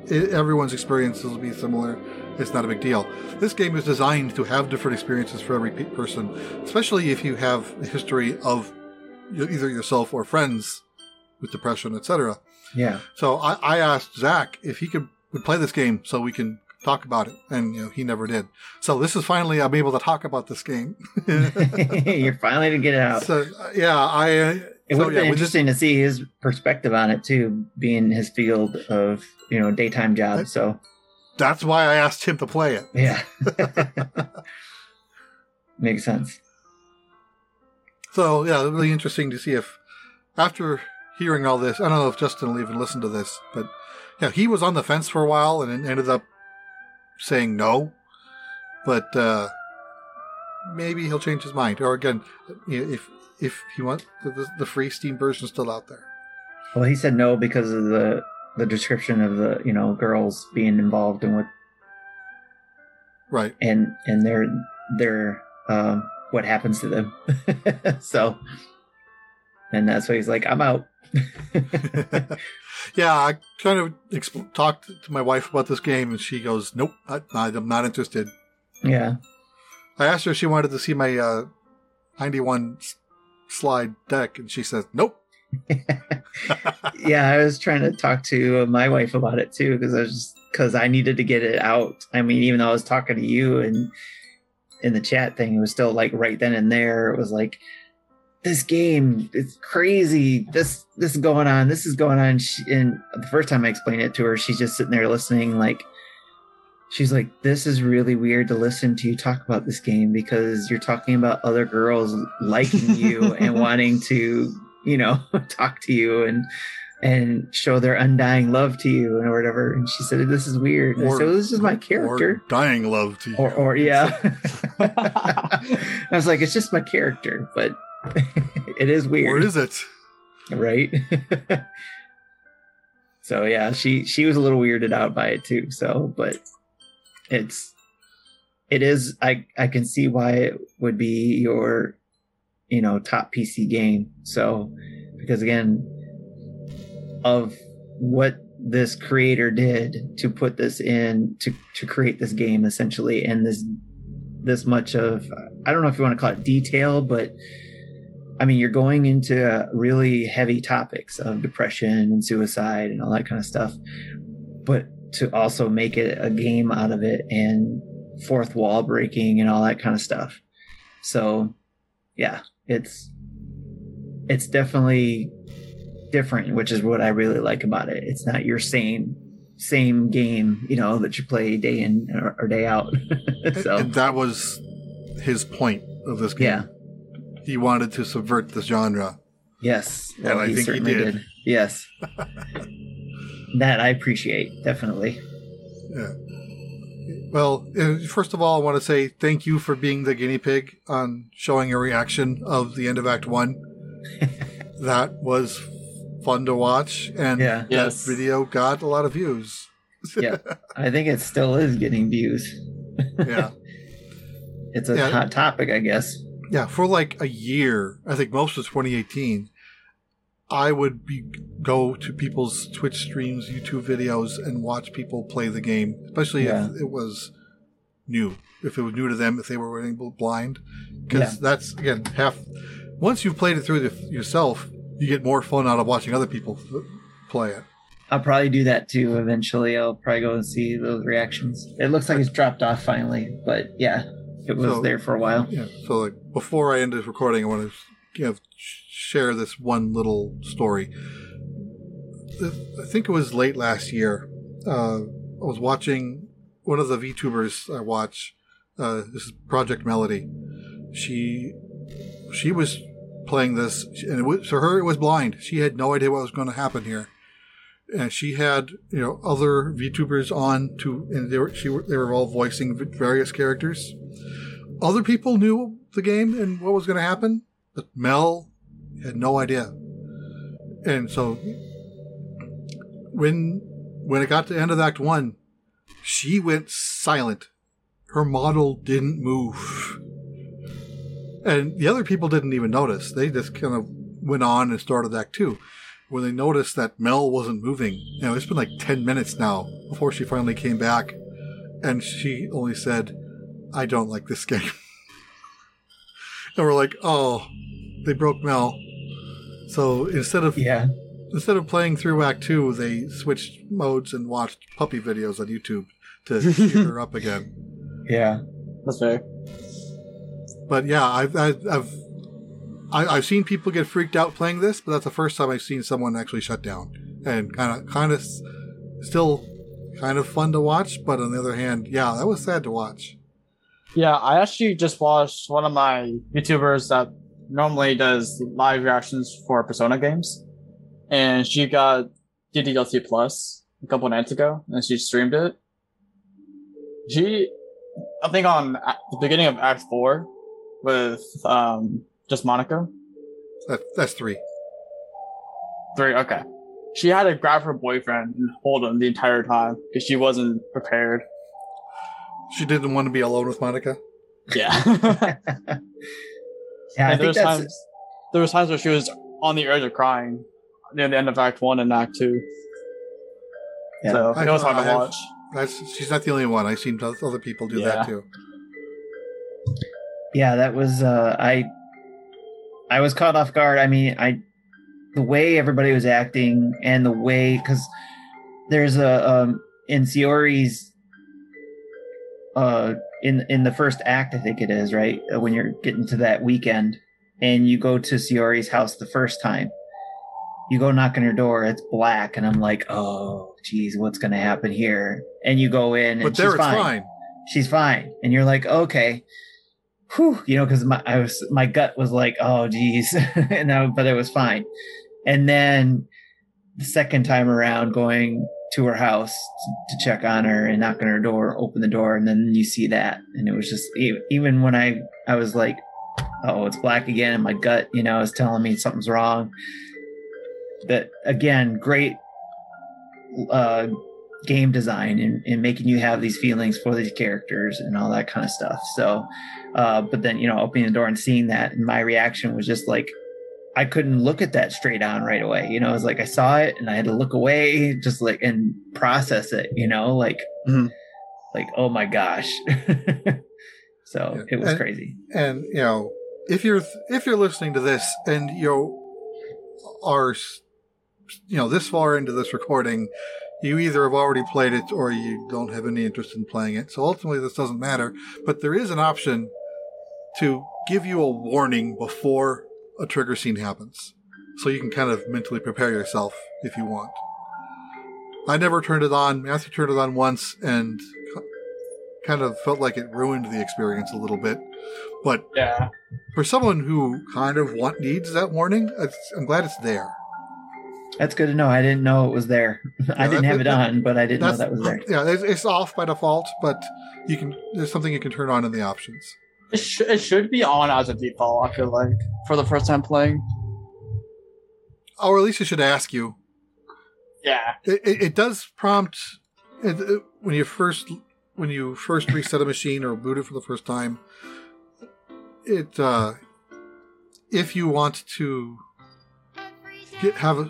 it. Everyone's experiences will be similar. It's not a big deal. This game is designed to have different experiences for every person, especially if you have a history of either yourself or friends with depression, etc. Yeah. So I, I asked Zach if he could would play this game so we can talk about it, and you know he never did. So this is finally I'm able to talk about this game. You're finally to get it out. so yeah, I. Uh, It so, would have yeah, been we just- interesting to see his perspective on it too, being his field of you know daytime job. So That's why I asked him to play it. yeah, makes sense. So yeah, really interesting to see if after hearing all this, I don't know if Justin will even listen to this, but yeah, he was on the fence for a while and ended up saying no. But uh, maybe he'll change his mind. Or again, if if he wants the, the free Steam version still out there. Well, he said no because of the the description of the you know girls being involved in what Right. and and their their um, what happens to them. so and that's why he's like, "I'm out." yeah, I kind of exp- talked to my wife about this game, and she goes, "Nope, I, I'm not interested." yeah, I asked her if she wanted to see my uh, 91 s- slide deck, and she says, "Nope." yeah. I was trying to talk to my wife about it too because I was because I needed to get it out. I mean, even though I was talking to you and in the chat thing, it was still like right then and there. It was like this game it's crazy. This this is going on this is going on. She, and the first time i explained it to her she's just sitting there listening like she's like this is really weird to listen to you talk about this game because you're talking about other girls liking you and wanting to you know talk to you and and show their undying love to you and or whatever. And she said this is weird. Or- said, this is my Or character. dying love to you. or, or yeah. I was like it's just my character but it is weird. Or is it? right? So yeah she she was a little weirded out by it too so but it's it is i i can see why it would be your you know top pc game. So because again of what this creator did to put this in to to create this game essentially and this this much of i don't know if you want to call it detail but I mean, you're going into really heavy topics of depression and suicide and all that kind of stuff, but to also make it a game out of it and fourth wall breaking and all that kind of stuff. So, yeah, it's it's definitely different, which is what I really like about it. It's not your same same game, you know, that you play day in or, or day out. so, And that was his point of this game. yeah. He wanted to subvert the genre. Yes. And I think he certainly did. Yes. that I appreciate, definitely. Yeah. Well, uh, first of all, I want to say thank you for being the guinea pig on showing a reaction of the end of Act One. that was fun to watch, and Yeah. that Yes. video got a lot of views. Yeah. I think it still is getting views. yeah, It's a Yeah. hot topic, I guess. Yeah. For like a year, I think most of 2018, I would be go to people's Twitch streams, YouTube videos, and watch people play the game, especially Yeah. if it was new. If it was new to them, if they were running blind, because Yeah. that's again half. Once you've played it through the, yourself, you get more fun out of watching other people f- play it. I'll probably do that too eventually. I'll probably go and see those reactions. It looks like it's dropped off finally, but yeah, it was So- there for a while. Yeah. So like before I end this recording, I want to you know, share this one little story. I think it was late last year. Uh, I was watching one of the VTubers I watch. Uh, this is Project Melody. She she was playing this, and it was, for her it was blind. She had no idea what was going to happen here. And she had, you know, other VTubers on to, and they were she they were all voicing various characters other people knew the game and what was going to happen, but Mel had no idea. And so when when it got to the end of Act One, she went silent. Her model didn't move. And the other people didn't even notice. They just kind of went on and started Act Two. When they noticed that Mel wasn't moving, you know, it's been like 10 minutes now before she finally came back. And she only said, I don't like this game. and we're like, oh, they broke Mel. So instead of Yeah. instead of playing through Act Two, they switched modes and watched puppy videos on YouTube to cheer her up again. Yeah. That's fair. But yeah, I've I've I've, I, I've seen people get freaked out playing this, but that's the first time I've seen someone actually shut down and kind of kind of still kind of fun to watch. But on the other hand, yeah, that was sad to watch. Yeah, I actually just watched one of my YouTubers that normally does live reactions for Persona games, and she got DDLC Plus a couple nights ago, and she streamed it. She, I think on the beginning of Act Four, with um just Monika. That, that's three. Three, okay. She had to grab her boyfriend and hold him the entire time because she wasn't prepared. She didn't want to be alone with Monika. Yeah. yeah, I And there think was that's times there was times where she was on the edge of crying near the end of Act One and Act Two. Yeah. So I- it was hard I to have- watch. That's she's not the only one. I've seen other people do Yeah. that too. yeah that was uh i i was caught off guard. I mean i the way everybody was acting and the way because there's a um in Sayori's uh in in the first act i think it is right? Uh, when you're getting to that weekend and you go to Sayori's house the first time you go knock on her door it's black and i'm like oh geez what's gonna happen here? And you go in and But there she's it's fine. fine. she's fine. And you're like okay whew, you know because my i was my gut was like oh geez. And I, but it was fine. And then the second time around going to her house to, check on her and knock on her door open the door and then you see that. And it was just even when i i was like oh it's black again and my gut you know is telling me something's wrong. That again great uh game design and, and making you have these feelings for these characters and all that kind of stuff. So, uh, but then, you know, opening the door and seeing that, and my reaction was just like, I couldn't look at that straight on right away. You know, it was like I saw it and I had to look away, just like and process it. You know, like, Mhm. like oh my gosh. so Yeah. it was And- crazy. And you know, if you're if you're listening to this and you are you know this far into this recording, you either have already played it or you don't have any interest in playing it. So ultimately, this doesn't matter. But there is an option to give you a warning before a trigger scene happens, so you can kind of mentally prepare yourself if you want. I never turned it on. Matthew turned it on once and kind of felt like it ruined the experience a little bit. But Yeah. for someone who kind of want needs that warning, I'm glad it's there. That's good to know. I didn't know it was there. I didn't that- have it that- on, but I didn't know that was there. Yeah, it's, it's off by default, but you can. There's something you can turn on in the options. It, sh- it should be on as a default, I feel like, for the first time playing. Or at least it should ask you. Yeah. It, it, it does prompt when you first when you first reset a machine or boot it for the first time. It uh, if you want to get have a,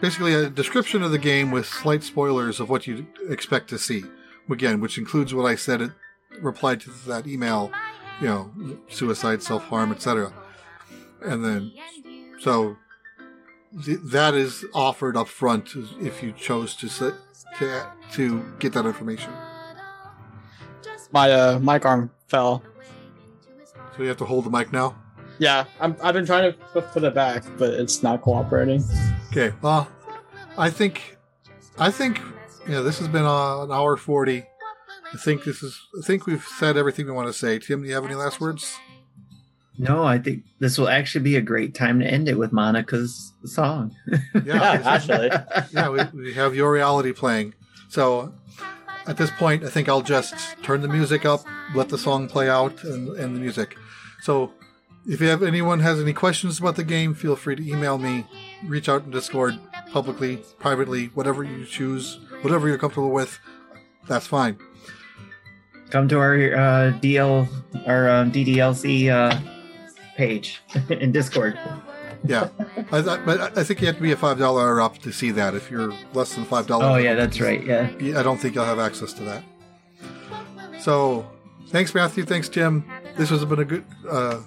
basically a description of the game with slight spoilers of what you expect to see. Again, which includes what I said. It replied to that email, you know, suicide, self harm, etc. And then, so th- that is offered up front if you chose to sit, to to get that information. My uh, mic arm fell. So you have to hold the mic now. Yeah, I'm, I've been trying to put, it back, but it's not cooperating. Okay. Well, I think, I think, yeah, this has been uh, an hour forty. I think this is. I think we've said everything we want to say. Tim, do you have any last words? No, I think this will actually be a great time to end it with Monika's song. Yeah, actually. yeah, we, we have your reality playing. So at this point, I think I'll just turn the music up, let the song play out, and, and the music. So if you have anyone has any questions about the game, feel free to email me, reach out in Discord, publicly, privately, whatever you choose, whatever you're comfortable with. That's fine. Come to our uh, DL our um, DDLC uh, page in Discord. Yeah, I, I, but I think you have to be a five dollar up to see that. If you're less than five dollars, Oh yeah, that's right. Yeah. I don't think you'll have access to that. So, thanks, Matthew. Thanks, Tim. This has been a good, uh,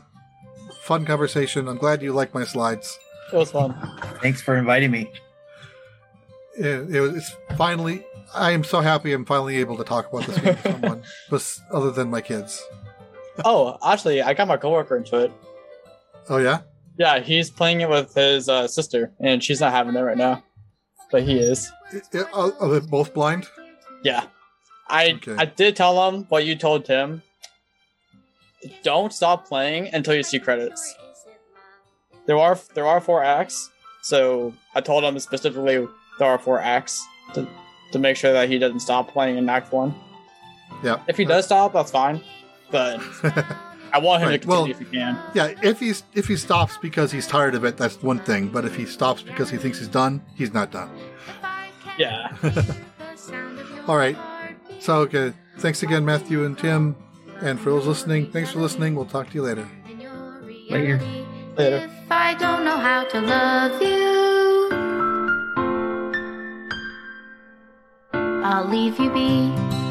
fun conversation. I'm glad you like my slides. It was fun. Thanks for inviting me. It, it was, it's finally. I am so happy I'm finally able to talk about this game to someone, bes- other than my kids. Oh, actually, I got my coworker into it. Oh yeah, Yeah, he's playing it with his uh, sister, and she's not having it right now, but he is. Are are they both blind? Yeah, I Okay. I did tell him what you told Tim. Don't stop playing until you see credits. There are there are four acts, so I told him specifically there are four acts to to make sure that he doesn't stop playing in Act One. Yeah. If he does stop, that's fine, but I want him Right, to well- continue if he can. yeah. If he's if he stops because he's tired of it, that's one thing. But if he stops because he thinks he's done, he's not done. Yeah. All right. So, okay. Thanks again, Matthew and Tim. And for those listening, thanks for listening. We'll talk to you later. Later. Later. If I don't know how to love you, I'll leave you be.